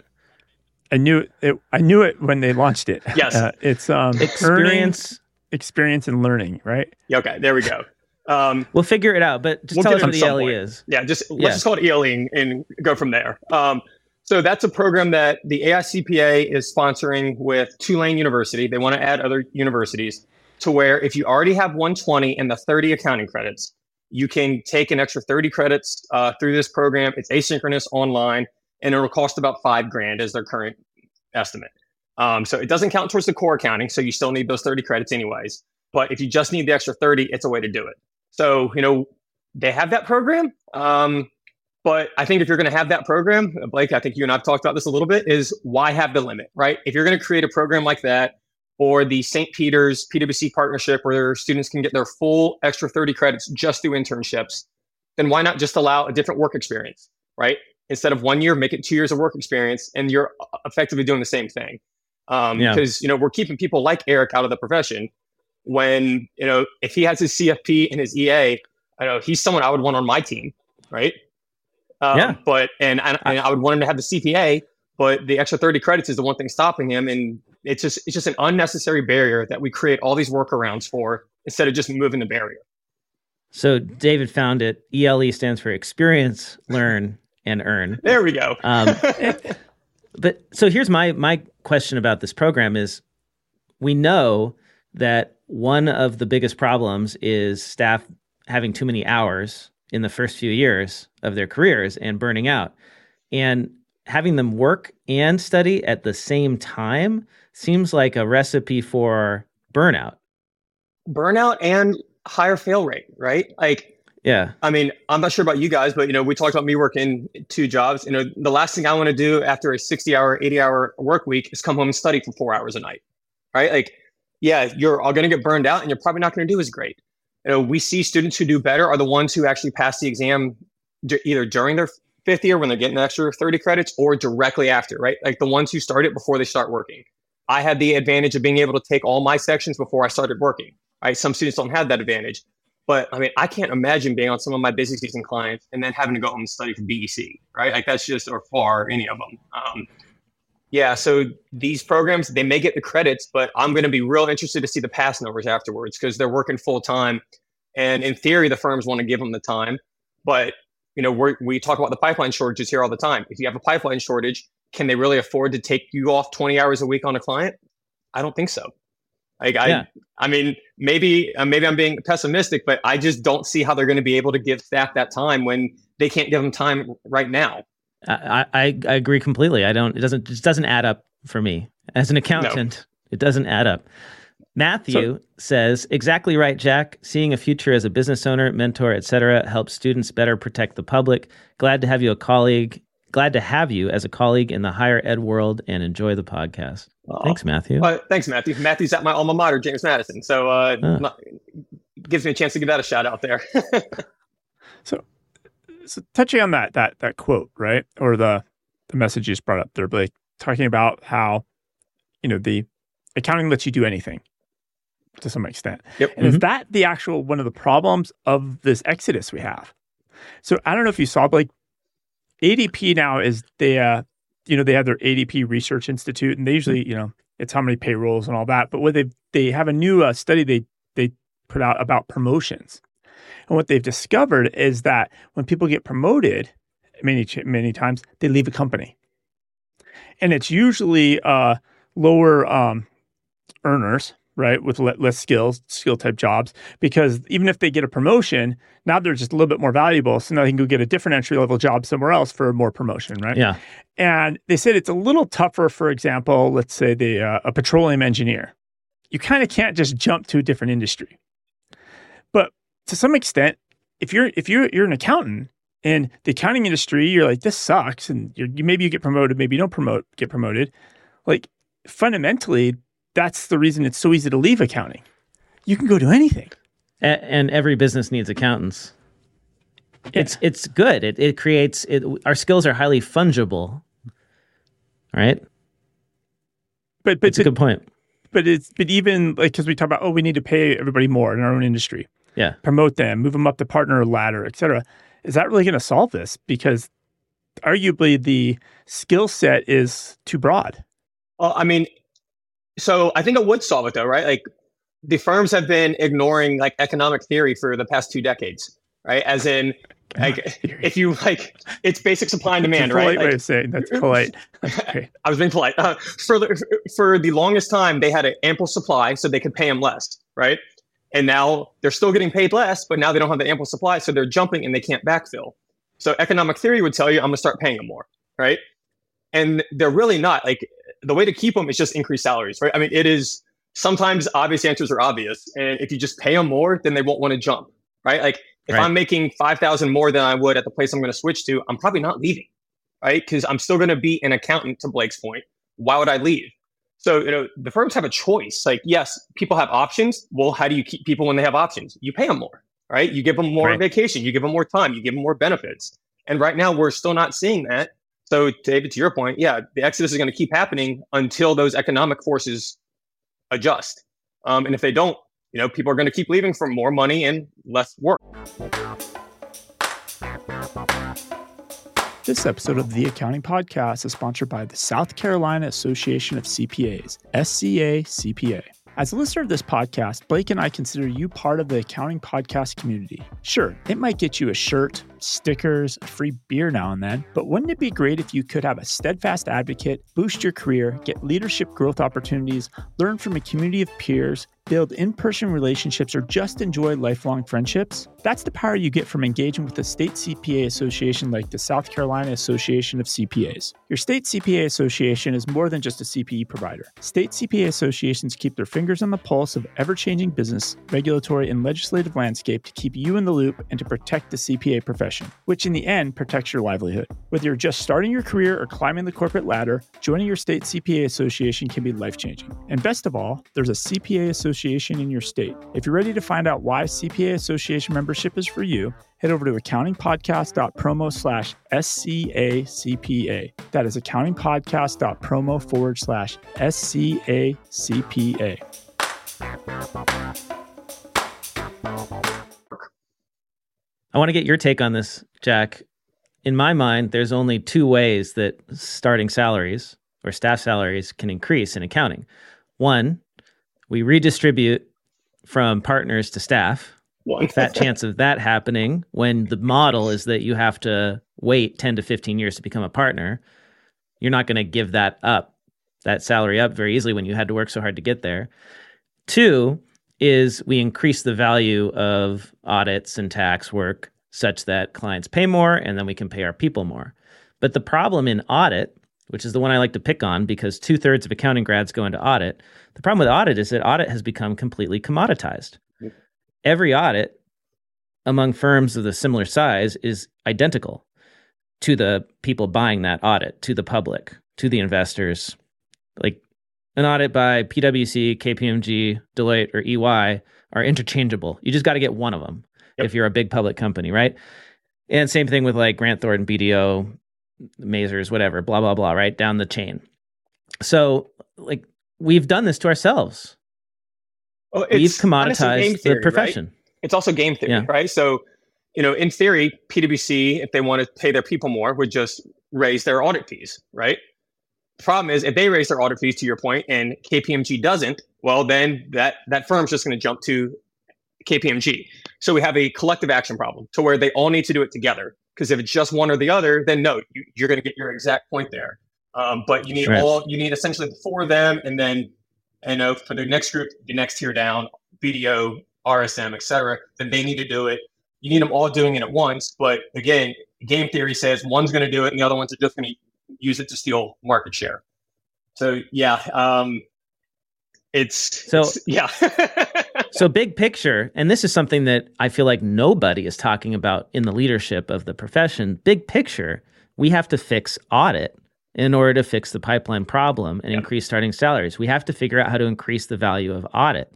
I knew it. I knew it when they launched it. Yes. Uh, it's um, earning, Experience. experience, and learning. Right. Yeah, okay, there we go. Um, We'll figure it out, but just We'll tell us what at some ELE point. is. yeah, just let's Yeah. just call it ELE and, and go from there. Um, so that's a program that the AICPA is sponsoring with Tulane University. They want to add other universities to where if you already have 120 and the 30 accounting credits, you can take an extra 30 credits uh, through this program. It's asynchronous online, and it'll cost about five grand as their current estimate. Um, so it doesn't count towards the core accounting, so you still need those 30 credits anyways. But if you just need the extra 30, it's a way to do it. So, you know, they have that program. Um, but I think if you're going to have that program, Blake, I think you and I've talked about this a little bit, is why have the limit, right? If you're going to create a program like that, or the St. Peter's PwC partnership where students can get their full extra 30 credits just through internships, then why not just allow a different work experience, right? Instead of one year, make it two years of work experience, and you're effectively doing the same thing. Um, Yeah. Because you know we're keeping people like Eric out of the profession. When you know if he has his CFP and his EA, I know he's someone I would want on my team, right? Um, Yeah. But and, and and I would want him to have the CPA, but the extra thirty credits is the one thing stopping him, and it's just it's just an unnecessary barrier that we create all these workarounds for instead of just moving the barrier. So David found it. ELE stands for experience, learn, and earn. There we go. Um, but so here's my my question about this program is we know that one of the biggest problems is staff having too many hours in the first few years of their careers and burning out and having them work and study at the same time seems like a recipe for burnout Burnout and higher fail rate, right? Like yeah I mean, I'm not sure about you guys, but you know, we talked about me working two jobs. You know, the last thing I want to do after a 60 hour, 80 hour work week is come home and study for four hours a night. Right? Like, yeah, you're all going to get burned out and you're probably not going to do as great. You know, we see students who do better are the ones who actually pass the exam d- either during their fifth year when they're getting an extra 30 credits or directly after, right? Like the ones who start it before they start working. I had the advantage of being able to take all my sections before I started working. Right? Some students don't have that advantage. But I mean, I can't imagine being on some of my busy season clients and then having to go home and study for BEC, right? Like that's just or far any of them. Um, yeah, so these programs they may get the credits, but I'm going to be real interested to see the pass numbers afterwards because they're working full time, and in theory, the firms want to give them the time. But you know, we we talk about the pipeline shortages here all the time. If you have a pipeline shortage, can they really afford to take you off 20 hours a week on a client? I don't think so. Like I, Yeah. I mean, maybe uh, maybe I'm being pessimistic, but I just don't see how they're going to be able to give staff that time when they can't give them time right now. I, I I agree completely. I don't. It doesn't. It just doesn't add up for me as an accountant. It doesn't add up. Matthew says exactly right, Jack. Seeing a future as a business owner, mentor, etc., helps students better protect the public. Glad to have you a colleague. Glad to have you as a colleague in the higher ed world, and enjoy the podcast. Aw. Thanks, Matthew. Uh, thanks, Matthew. Matthew's at my alma mater, James Madison. So uh, not- gives me a chance to give that a shout out there. So, so touching on that that that quote, right, or the the message you just brought up there, Blake, talking about how you know the accounting lets you do anything to some extent, Yep. and is that the actual one of the problems of this exodus we have? So I don't know if you saw, Blake, ADP now is they, uh, you know, they have their ADP Research Institute, and they usually, you know, it's how many payrolls and all that. But what they they have a new uh, study they they put out about promotions, and what they've discovered is that when people get promoted, many many times they leave a company, and it's usually uh, lower um, earners, right, with less skills, skill type jobs, because even if they get a promotion, now they're just a little bit more valuable. So now they can go get a different entry level job somewhere else for more promotion, right? yeah. And they said it's a little tougher, for example, let's say the uh, a petroleum engineer. You kind of can't just jump to a different industry. But to some extent, if you're if you're you're an accountant in the accounting industry, you're like this sucks, and you're, you maybe you get promoted, maybe you don't promote get promoted. Like fundamentally, that's the reason it's so easy to leave accounting. You can go do anything. A- and every business needs accountants. It's it's good. It it creates it. Our skills are highly fungible, right? But but It's a good point. but it's but even like because we talk about oh we need to pay everybody more in our own industry, Yeah. promote them, move them up the partner ladder, etc. Is that really going to solve this? Because arguably the skill set is too broad. Well, I mean, so I think it would solve it though, right? Like the firms have been ignoring like economic theory for the past two decades, right? As in, like if you like, it's basic supply and demand, a polite right? way Like, of saying that's polite. Okay. I was being polite. Uh, for the for the longest time, they had an ample supply, so they could pay them less, right? And now they're still getting paid less, but now they don't have the ample supply, so they're jumping and they can't backfill. So economic theory would tell you, I'm going to start paying them more, right? And they're really not. Like the way to keep them is just increase salaries, right? I mean, it is sometimes obvious answers are obvious, and if you just pay them more, then they won't want to jump, right? Like if Right. I'm making five thousand more than I would at the place I'm going to switch to, I'm probably not leaving, right? Because I'm still going to be an accountant. To Blake's point, why would I leave? So you know the firms have a choice. Like yes, people have options. Well, how do you keep people when they have options? You pay them more, right? You give them more Right. vacation. You give them more time. You give them more benefits. And right now, we're still not seeing that. So, David, to your point, yeah, the exodus is going to keep happening until those economic forces adjust. Um, and if they don't, you know, people are going to keep leaving for more money and less work. This episode of the Accounting Podcast is sponsored by the South Carolina Association of CPAs, SCA CPA. As a listener of this podcast, Blake and I consider you part of the accounting podcast community. Sure, it might get you a shirt, stickers, free beer now and then, but wouldn't it be great if you could have a steadfast advocate, boost your career, get leadership growth opportunities, learn from a community of peers, build in person relationships, or just enjoy lifelong friendships? That's the power you get from engaging with a state CPA association like the South Carolina Association of CPAs. Your state CPA association is more than just a CPE provider. State CPA associations keep their fingers on the pulse of ever changing business, regulatory, and legislative landscape to keep you in the loop and to protect the CPA profession, which in the end protects your livelihood. Whether you're just starting your career or climbing the corporate ladder, joining your state CPA association can be life changing. And best of all, there's a CPA association in your state. If you're ready to find out why CPA association membership is for you, head over to accountingpodcast.promo slash SCACPA. That is accountingpodcast.promo forward slash SCACPA. I want to get your take on this, Jack. In my mind, there's only two ways that starting salaries or staff salaries can increase in accounting. One, we redistribute from partners to staff. One. Fat chance of that happening when the model is that you have to wait 10 to 15 years to become a partner. You're not going to give that up, that salary up very easily when you had to work so hard to get there. Two is we increase the value of audits and tax work such that clients pay more and then we can pay our people more. But the problem in audit, which is the one I like to pick on because two thirds of accounting grads go into audit, the problem with audit is that audit has become completely commoditized. Every audit among firms of the similar size is identical to the people buying that audit, to the public, to the investors. Like an audit by PwC, KPMG, Deloitte, or EY are interchangeable. You just got to get one of them Yep. if you're a big public company, right? And same thing with like Grant Thornton, BDO, Mazars, whatever, blah, blah, blah, right? Down the chain. So, like, we've done this to ourselves. Well, We've commoditized theory, the right? profession. It's also game theory, Yeah. right? So, you know, in theory, PwC, if they want to pay their people more, would just raise their audit fees, right? Problem is if they raise their audit fees to your point and KPMG doesn't, well, then that that firm's just going to jump to KPMG. So we have a collective action problem to where they all need to do it together. Because if it's just one or the other, then no, you, you're going to get your exact point there. Um, but you need Right. all you need essentially the four of them, and then you know for the next group, the next tier down, BDO, RSM, etc. then they need to do it. You need them all doing it at once. But again, game theory says one's going to do it, and the other ones are just going to use it to steal market share. So yeah, um, it's So- it's- yeah. So, big picture, and this is something that I feel like nobody is talking about in the leadership of the profession. Big picture, we have to fix audit in order to fix the pipeline problem and Yeah. increase starting salaries. We have to figure out how to increase the value of audit.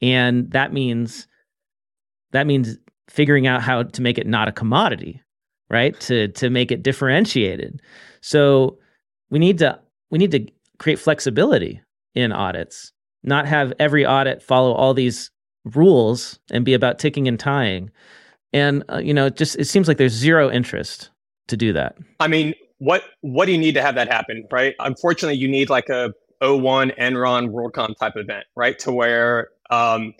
And that means that means figuring out how to make it not a commodity, right? To to make it differentiated. So we need to we need to create flexibility in audits, not have every audit follow all these rules and be about ticking and tying. And uh, you know, it just it seems like there's zero interest to do that. I mean, what what do you need to have that happen, right? Unfortunately, you need like a 01 Enron WorldCom type event, right? To where um,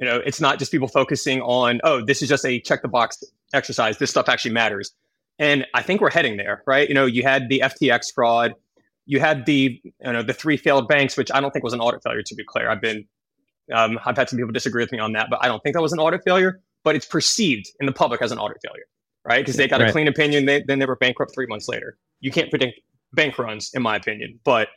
you know it's not just people focusing on oh this is just a check the box exercise. This stuff actually matters, and I think we're heading there, right? You know, you had the FTX fraud, you had the you know the three failed banks, which I don't think was an audit failure. To be clear, I've been um, I've had some people disagree with me on that, but I don't think that was an audit failure. But it's perceived in the public as an audit failure, right? Because they got right. a clean opinion, they, then they were bankrupt three months later. You can't predict bank runs, in my opinion, but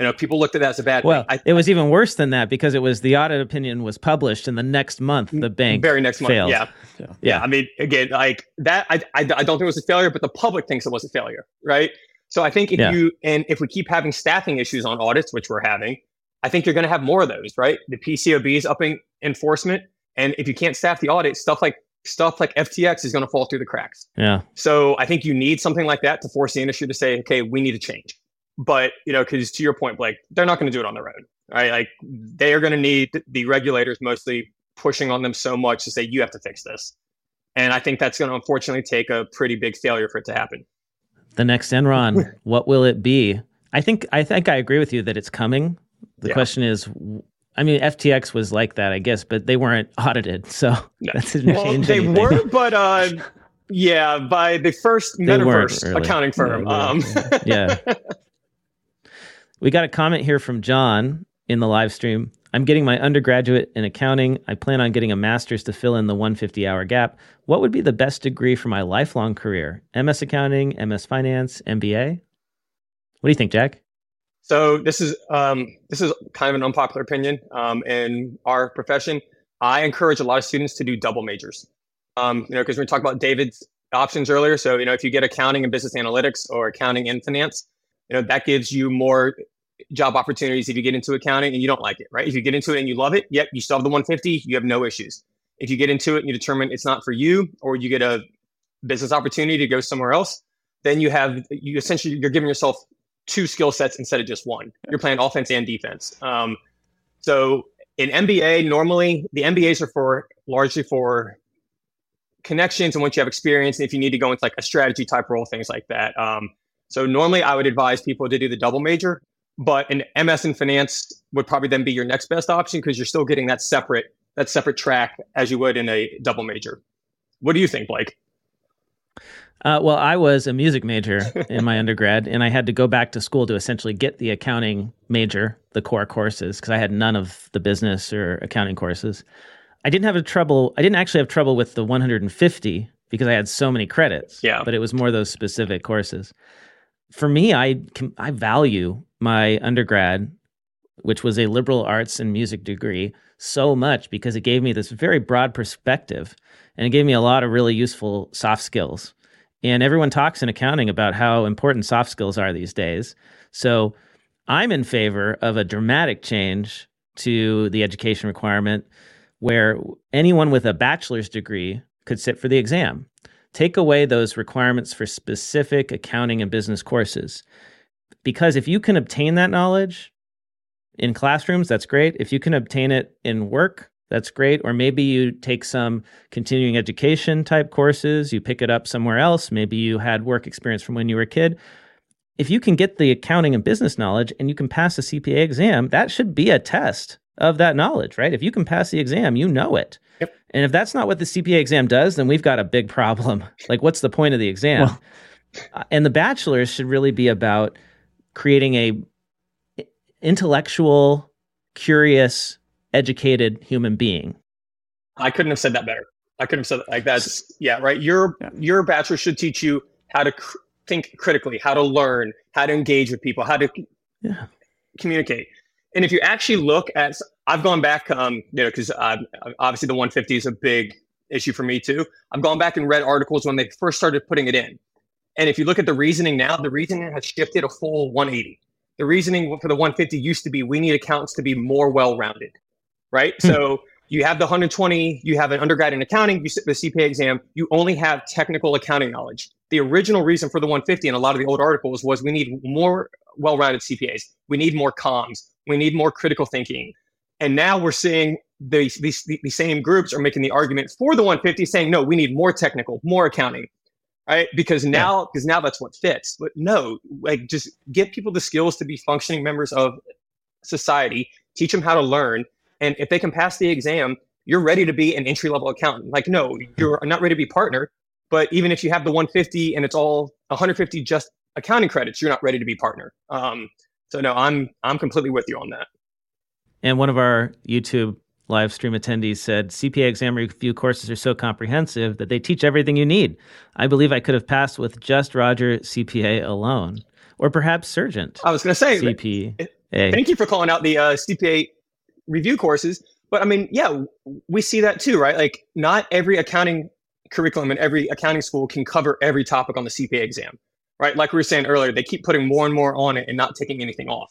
you know, people looked at that as a bad. Well, I, it was even worse than that because it was the audit opinion was published, and the next month the mm, bank very next month, failed. Yeah. yeah, yeah. I mean, again, like that, I, I, I don't think it was a failure, but the public thinks it was a failure, right? So I think if yeah. you and if we keep having staffing issues on audits, which we're having, I think you're going to have more of those, right? The PCAOB is upping enforcement, and if you can't staff the audit, stuff like stuff like FTX is going to fall through the cracks. Yeah. So I think you need something like that to force the industry to say, okay, we need to change. But you know, because to your point, Blake, they're not going to do it on their own, right? Like they are going to need the regulators mostly pushing on them so much to say you have to fix this. And I think that's going to unfortunately take a pretty big failure for it to happen. The next Enron, what will it be? I think I think I agree with you that it's coming. The yeah. question is, I mean, FTX was like that, I guess, but they weren't audited, so no. that didn't well, change. They anything. were, but uh, yeah, by the first metaverse really. accounting firm. No, um. yeah. We got a comment here from John in the live stream. I'm getting my undergraduate in accounting. I plan on getting a master's to fill in the 150 hour gap. What would be the best degree for my lifelong career? MS accounting, MS finance, MBA? What do you think, Jack? So this is um, this is kind of an unpopular opinion um, in our profession. I encourage a lot of students to do double majors. Um, you know, because we talked about David's options earlier. So you know, if you get accounting and business analytics or accounting and finance, you know that gives you more job opportunities if you get into accounting and you don't like it, right? If you get into it and you love it, yep, you still have the 150, you have no issues. If you get into it and you determine it's not for you, or you get a business opportunity to go somewhere else, then you have you essentially you're giving yourself two skill sets instead of just one. You're playing offense and defense. Um, so in MBA, normally the MBAs are for largely for connections and once you have experience, and if you need to go into like a strategy type role, things like that. Um, so normally I would advise people to do the double major but an MS in finance would probably then be your next best option because you're still getting that separate that separate track as you would in a double major. What do you think, Blake? Uh, well, I was a music major in my undergrad, and I had to go back to school to essentially get the accounting major, the core courses, because I had none of the business or accounting courses. I didn't have a trouble. I didn't actually have trouble with the 150 because I had so many credits. Yeah. But it was more those specific courses. For me, I I value my undergrad, which was a liberal arts and music degree, so much because it gave me this very broad perspective and it gave me a lot of really useful soft skills. And everyone talks in accounting about how important soft skills are these days. So I'm in favor of a dramatic change to the education requirement where anyone with a bachelor's degree could sit for the exam. Take away those requirements for specific accounting and business courses because if you can obtain that knowledge in classrooms, that's great. If you can obtain it in work, that's great. Or maybe you take some continuing education type courses, you pick it up somewhere else. Maybe you had work experience from when you were a kid. If you can get the accounting and business knowledge and you can pass a CPA exam, that should be a test of that knowledge, right? If you can pass the exam, you know it. Yep. And if that's not what the CPA exam does, then we've got a big problem. Like, what's the point of the exam? Well, uh, and the bachelor's should really be about creating a intellectual, curious, educated human being. I couldn't have said that better. I couldn't have said that. like that's yeah right. Your yeah. your bachelor should teach you how to cr- think critically, how to learn, how to engage with people, how to yeah. communicate. And if you actually look at, I've gone back, um, you know, because uh, obviously the 150 is a big issue for me too. I've gone back and read articles when they first started putting it in, and if you look at the reasoning now, the reasoning has shifted a full 180. The reasoning for the 150 used to be we need accountants to be more well rounded, right? Hmm. So you have the 120, you have an undergrad in accounting, you sit the CPA exam, you only have technical accounting knowledge. The original reason for the 150 in a lot of the old articles was we need more well-rounded CPAs. We need more comms. We need more critical thinking. And now we're seeing these, these, these same groups are making the argument for the 150 saying, no, we need more technical, more accounting, right? Because now, because yeah. now that's what fits. But no, like just get people the skills to be functioning members of society, teach them how to learn, and if they can pass the exam, you're ready to be an entry level accountant. Like, no, you're not ready to be partner. But even if you have the 150 and it's all 150 just accounting credits, you're not ready to be partner. Um, so no, I'm I'm completely with you on that. And one of our YouTube live stream attendees said CPA exam review courses are so comprehensive that they teach everything you need. I believe I could have passed with just Roger CPA alone, or perhaps Surgent. I was going to say CPA. Thank you for calling out the uh, CPA review courses. But I mean, yeah, we see that too, right? Like, not every accounting curriculum and every accounting school can cover every topic on the CPA exam, right? Like we were saying earlier, they keep putting more and more on it and not taking anything off.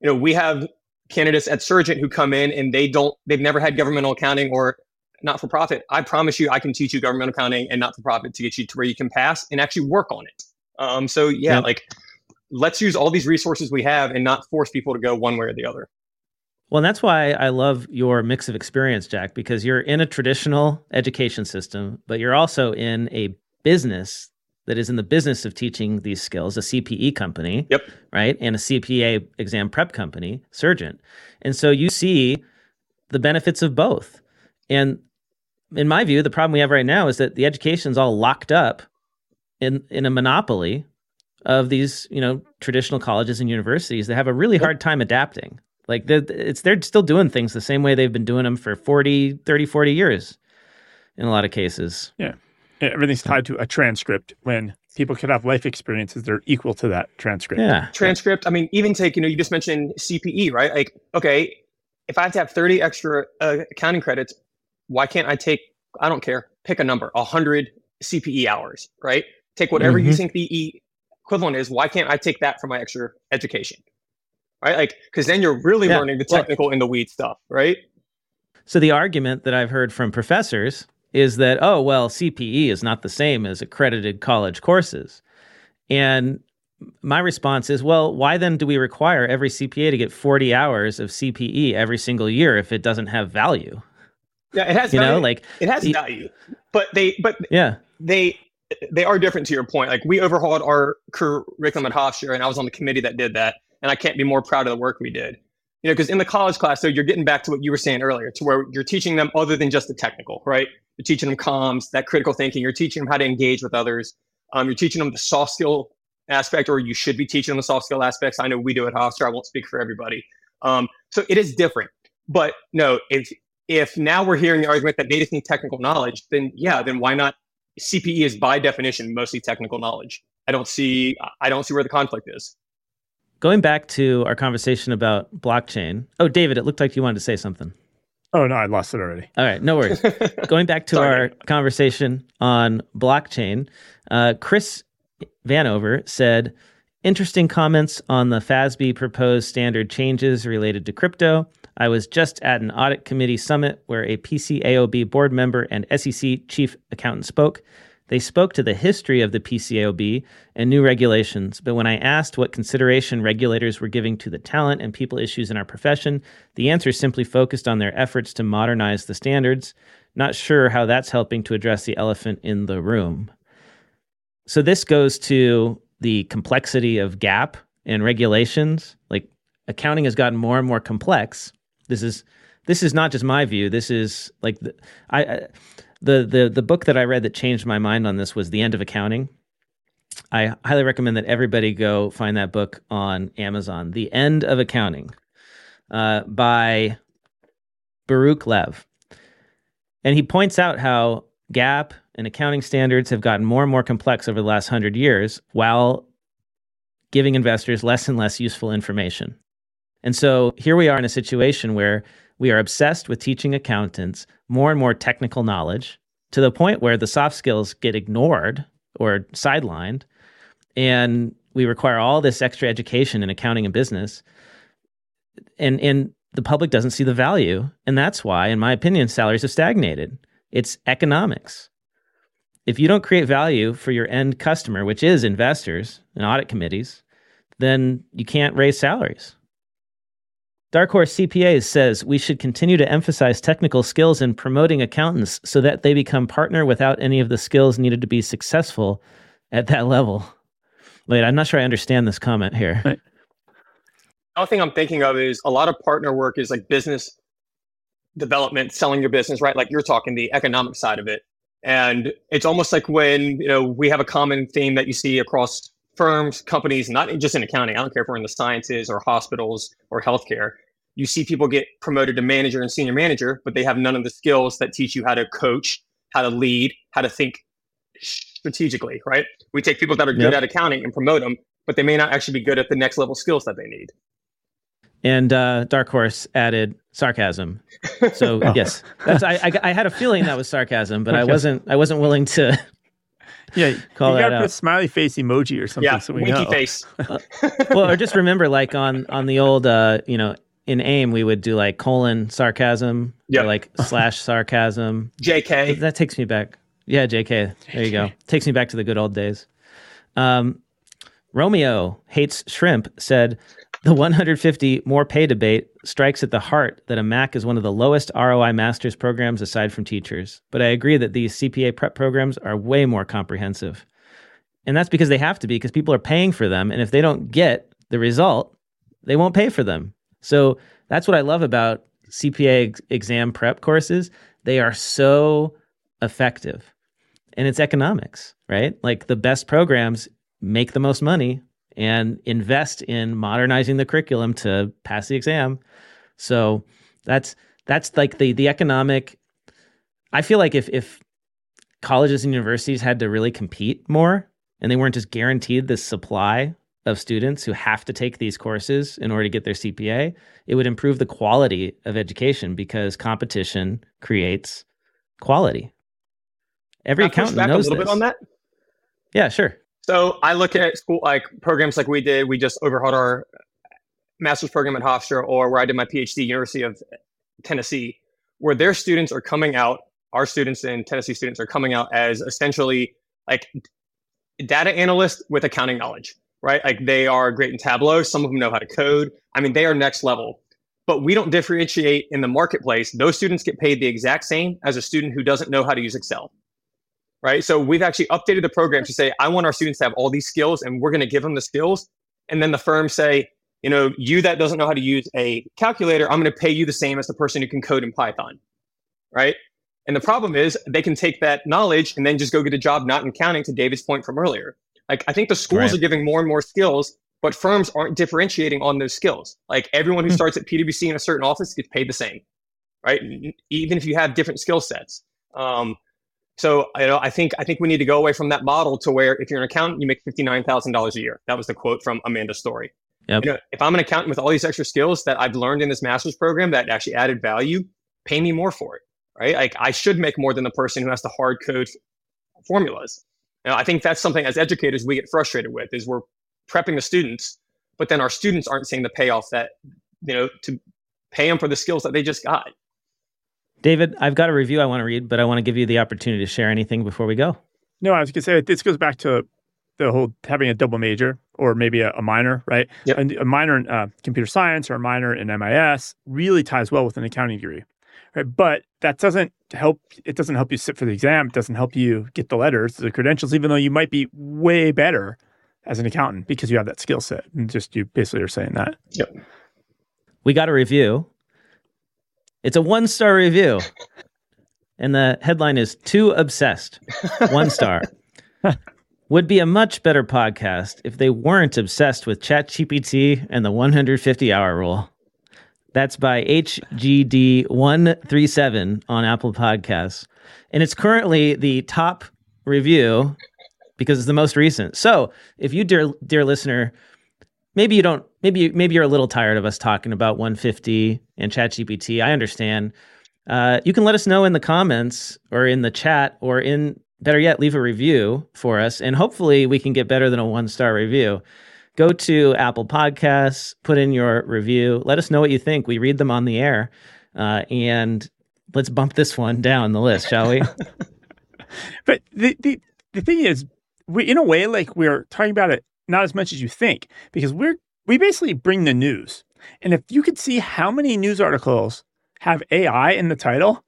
You know, we have candidates at Surgent who come in and they don't, they've never had governmental accounting or not for profit. I promise you, I can teach you governmental accounting and not for profit to get you to where you can pass and actually work on it. Um, so yeah, yeah, like let's use all these resources we have and not force people to go one way or the other. Well, that's why I love your mix of experience, Jack, because you're in a traditional education system, but you're also in a business that is in the business of teaching these skills, a CPE company, yep. right? And a CPA exam prep company, Surgent. And so you see the benefits of both. And in my view, the problem we have right now is that the education's all locked up in in a monopoly of these, you know, traditional colleges and universities that have a really hard time adapting. Like they're, it's they're still doing things the same way they've been doing them for 40, 30, 40 years in a lot of cases. Yeah. Everything's tied to a transcript when people could have life experiences that are equal to that transcript. Yeah. Transcript. I mean, even take, you know, you just mentioned CPE, right? Like, okay, if I have to have 30 extra uh, accounting credits, why can't I take, I don't care, pick a number, 100 CPE hours, right? Take whatever mm-hmm. you think the e equivalent is. Why can't I take that for my extra education? right? Like, because then you're really yeah. learning the technical well, in the weed stuff, right? So the argument that I've heard from professors is that, oh, well, CPE is not the same as accredited college courses. And my response is, well, why then do we require every CPA to get 40 hours of CPE every single year if it doesn't have value? Yeah, it has. You value. know, like it has value, but they, but yeah, they, they are different. To your point, like we overhauled our curriculum at Hofstra, and I was on the committee that did that and I can't be more proud of the work we did. You know, because in the college class, so you're getting back to what you were saying earlier, to where you're teaching them other than just the technical, right? You're teaching them comms, that critical thinking. You're teaching them how to engage with others. Um, you're teaching them the soft skill aspect, or you should be teaching them the soft skill aspects. I know we do at Hofstra. I won't speak for everybody. Um, so it is different. But no, if if now we're hearing the argument that they just need technical knowledge, then yeah, then why not? CPE is by definition mostly technical knowledge. I don't see I don't see where the conflict is going back to our conversation about blockchain. Oh, David, it looked like you wanted to say something. Oh no, I lost it already. All right, no worries. going back to our conversation on blockchain, uh, Chris Vanover said, "Interesting comments on the FASB proposed standard changes related to crypto. I was just at an audit committee summit where a PCAOB board member and SEC chief accountant spoke." They spoke to the history of the PCAOB and new regulations, but when I asked what consideration regulators were giving to the talent and people issues in our profession, the answer simply focused on their efforts to modernize the standards. Not sure how that's helping to address the elephant in the room. So this goes to the complexity of GAAP and regulations. Like accounting has gotten more and more complex. This is this is not just my view. This is like the, I, I the the the book that I read that changed my mind on this was The End of Accounting. I highly recommend that everybody go find that book on Amazon. The End of Accounting uh, by Baruch Lev. And he points out how GAAP and accounting standards have gotten more and more complex over the last hundred years while giving investors less and less useful information. And so here we are in a situation where we are obsessed with teaching accountants more and more technical knowledge to the point where the soft skills get ignored or sidelined. And we require all this extra education in accounting and business. And, and the public doesn't see the value. And that's why, in my opinion, salaries have stagnated. It's economics. If you don't create value for your end customer, which is investors and audit committees, then you can't raise salaries. Dark Horse CPAs says we should continue to emphasize technical skills in promoting accountants so that they become partner without any of the skills needed to be successful at that level. Wait, I'm not sure I understand this comment here. The other thing I'm thinking of is a lot of partner work is like business development, selling your business, right? Like you're talking the economic side of it. And it's almost like when, you know, we have a common theme that you see across firms, companies, not just in accounting. I don't care if we're in the sciences or hospitals or healthcare. You see people get promoted to manager and senior manager, but they have none of the skills that teach you how to coach, how to lead, how to think strategically, right? We take people that are good yep. at accounting and promote them, but they may not actually be good at the next level skills that they need. And uh, Dark Horse added sarcasm. So oh. yes, that's I, I, I had a feeling that was sarcasm, but I wasn't I wasn't willing to yeah, call you gotta put a smiley face emoji or something. Yeah, so we winky know. face. well, or just remember, like on on the old, uh, you know, in AIM, we would do like colon sarcasm, yeah, like slash sarcasm. JK. That takes me back. Yeah, JK. There you go. Takes me back to the good old days. Um, Romeo hates shrimp said, the 150 more pay debate strikes at the heart that a MAC is one of the lowest ROI master's programs aside from teachers. But I agree that these CPA prep programs are way more comprehensive. And that's because they have to be, because people are paying for them. And if they don't get the result, they won't pay for them. So that's what I love about CPA ex- exam prep courses. They are so effective. And it's economics, right? Like the best programs make the most money and invest in modernizing the curriculum to pass the exam. So that's that's like the the economic I feel like if if colleges and universities had to really compete more and they weren't just guaranteed this supply of students who have to take these courses in order to get their CPA, it would improve the quality of education because competition creates quality. Every accountant knows a little this. bit on that. Yeah, sure. So I look at school like programs like we did. We just overhauled our master's program at Hofstra, or where I did my PhD, University of Tennessee, where their students are coming out. Our students and Tennessee students are coming out as essentially like data analysts with accounting knowledge, right? Like they are great in Tableau. Some of them know how to code. I mean, they are next level. But we don't differentiate in the marketplace. Those students get paid the exact same as a student who doesn't know how to use Excel right? So we've actually updated the program to say, I want our students to have all these skills and we're going to give them the skills. And then the firm say, you know, you that doesn't know how to use a calculator, I'm going to pay you the same as the person who can code in Python, right? And the problem is they can take that knowledge and then just go get a job not in accounting to David's point from earlier. Like I think the schools right. are giving more and more skills, but firms aren't differentiating on those skills. Like everyone who hmm. starts at PwC in a certain office gets paid the same, right? Even if you have different skill sets. Um, so you know, I think I think we need to go away from that model to where if you're an accountant, you make fifty nine thousand dollars a year. That was the quote from Amanda's story. Yep. You know, if I'm an accountant with all these extra skills that I've learned in this master's program that actually added value, pay me more for it, right? Like I should make more than the person who has to hard code formulas. Now, I think that's something as educators we get frustrated with is we're prepping the students, but then our students aren't seeing the payoff that you know to pay them for the skills that they just got. David, I've got a review I want to read, but I want to give you the opportunity to share anything before we go. No, I was going to say this goes back to the whole having a double major or maybe a, a minor, right? Yep. A, a minor in uh, computer science or a minor in MIS really ties well with an accounting degree, right? But that doesn't help. It doesn't help you sit for the exam. It doesn't help you get the letters, the credentials, even though you might be way better as an accountant because you have that skill set. And just you basically are saying that. Yep. We got a review it's a one star review. And the headline is Too Obsessed. One star. Would be a much better podcast if they weren't obsessed with ChatGPT and the 150 hour rule. That's by HGD137 on Apple Podcasts. And it's currently the top review because it's the most recent. So if you, dear, dear listener, maybe you don't maybe maybe you're a little tired of us talking about 150 and ChatGPT. I understand. Uh, you can let us know in the comments or in the chat or in better yet, leave a review for us, and hopefully we can get better than a one star review. go to Apple Podcasts, put in your review. Let us know what you think. We read them on the air. Uh, and let's bump this one down the list, shall we? but the, the, the thing is, we, in a way, like we're talking about it not as much as you think, because we're, we basically bring the news. And if you could see how many news articles have AI in the title,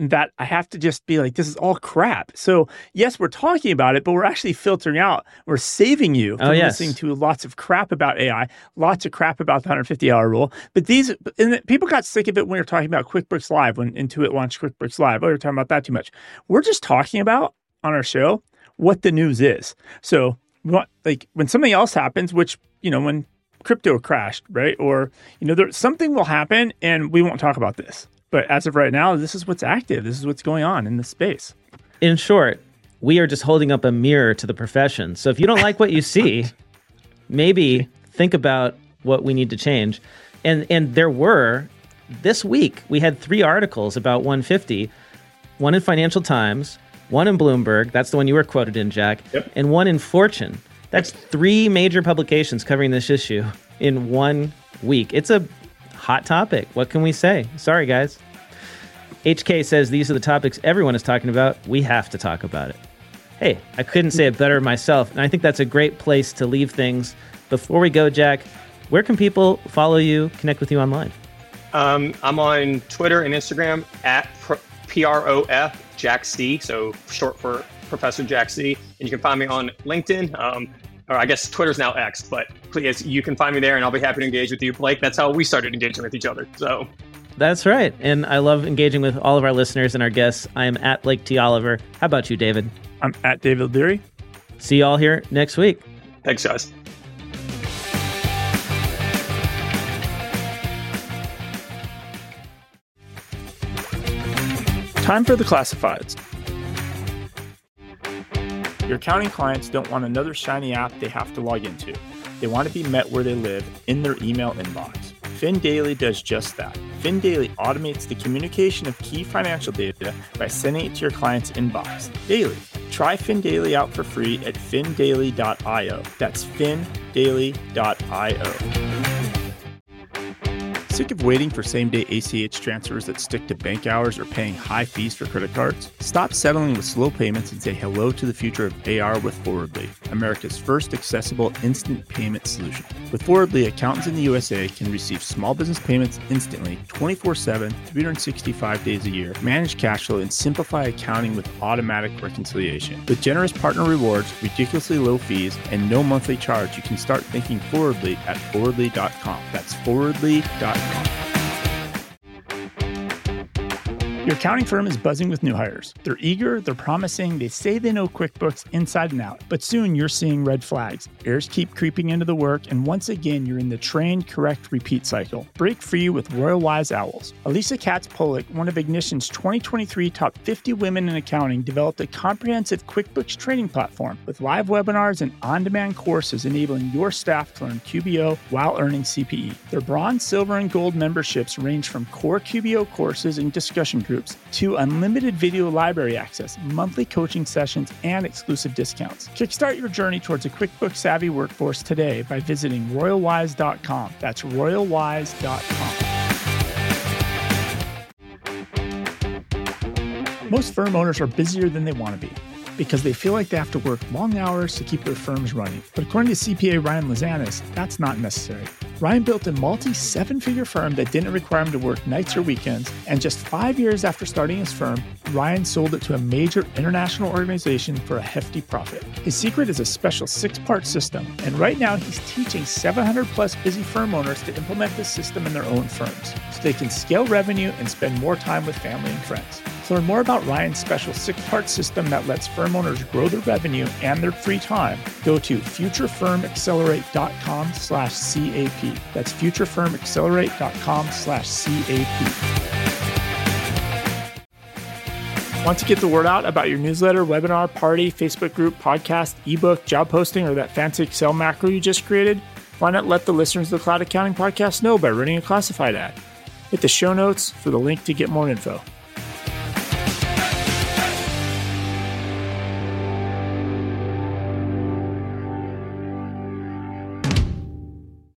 that I have to just be like, this is all crap. So yes, we're talking about it, but we're actually filtering out. We're saving you oh, from oh, yes. listening to lots of crap about AI, lots of crap about the 150 hour rule. But these and people got sick of it when we were talking about QuickBooks Live when Intuit launched QuickBooks Live. Oh, we are talking about that too much. We're just talking about on our show what the news is. So want, like when something else happens, which you know when crypto crashed, right? Or you know there something will happen and we won't talk about this. But as of right now, this is what's active. This is what's going on in the space. In short, we are just holding up a mirror to the profession. So if you don't like what you see, maybe think about what we need to change. And and there were this week we had three articles about 150, one in Financial Times, one in Bloomberg, that's the one you were quoted in, Jack, yep. and one in Fortune. That's three major publications covering this issue in one week. It's a hot topic. What can we say? Sorry, guys. HK says these are the topics everyone is talking about. We have to talk about it. Hey, I couldn't say it better myself. And I think that's a great place to leave things. Before we go, Jack, where can people follow you, connect with you online? Um, I'm on Twitter and Instagram at PROF Jack C, so short for Professor Jack C. And you can find me on LinkedIn. Um, or I guess Twitter's now X, but please, you can find me there and I'll be happy to engage with you. Blake, that's how we started engaging with each other. So that's right. And I love engaging with all of our listeners and our guests. I am at Blake T. Oliver. How about you, David? I'm at David Leary. See you all here next week. Thanks, guys. Time for the classifieds. Your accounting clients don't want another shiny app they have to log into. They want to be met where they live in their email inbox. FinDaily does just that. FinDaily automates the communication of key financial data by sending it to your client's inbox daily. Try FinDaily out for free at findaily.io. That's findaily.io. Sick of waiting for same day ACH transfers that stick to bank hours or paying high fees for credit cards? Stop settling with slow payments and say hello to the future of AR with Forwardly, America's first accessible instant payment solution. With Forwardly, accountants in the USA can receive small business payments instantly, 24 7, 365 days a year, manage cash flow, and simplify accounting with automatic reconciliation. With generous partner rewards, ridiculously low fees, and no monthly charge, you can start thinking Forwardly at forwardly.com. That's forwardly.com. Network. Your accounting firm is buzzing with new hires. They're eager, they're promising, they say they know QuickBooks inside and out. But soon you're seeing red flags. Errors keep creeping into the work, and once again, you're in the train, correct, repeat cycle. Break free with Royal Wise Owls. Alicia Katz Pollock, one of Ignition's 2023 top 50 women in accounting, developed a comprehensive QuickBooks training platform with live webinars and on demand courses enabling your staff to learn QBO while earning CPE. Their bronze, silver, and gold memberships range from core QBO courses and discussion groups to unlimited video library access, monthly coaching sessions, and exclusive discounts. Kickstart your journey towards a QuickBooks savvy workforce today by visiting royalwise.com. That's royalwise.com. Most firm owners are busier than they want to be because they feel like they have to work long hours to keep their firms running. But according to CPA Ryan Lazanis, that's not necessary. Ryan built a multi seven figure firm that didn't require him to work nights or weekends. And just five years after starting his firm, Ryan sold it to a major international organization for a hefty profit. His secret is a special six part system. And right now, he's teaching 700 plus busy firm owners to implement this system in their own firms so they can scale revenue and spend more time with family and friends. Learn more about Ryan's special six-part system that lets firm owners grow their revenue and their free time, go to futurefirmaccelerate.com slash CAP. That's futurefirmaccelerate.com slash CAP. Want to get the word out about your newsletter, webinar, party, Facebook group, podcast, ebook, job posting, or that fancy Excel macro you just created? Why not let the listeners of the Cloud Accounting Podcast know by running a classified ad? Hit the show notes for the link to get more info.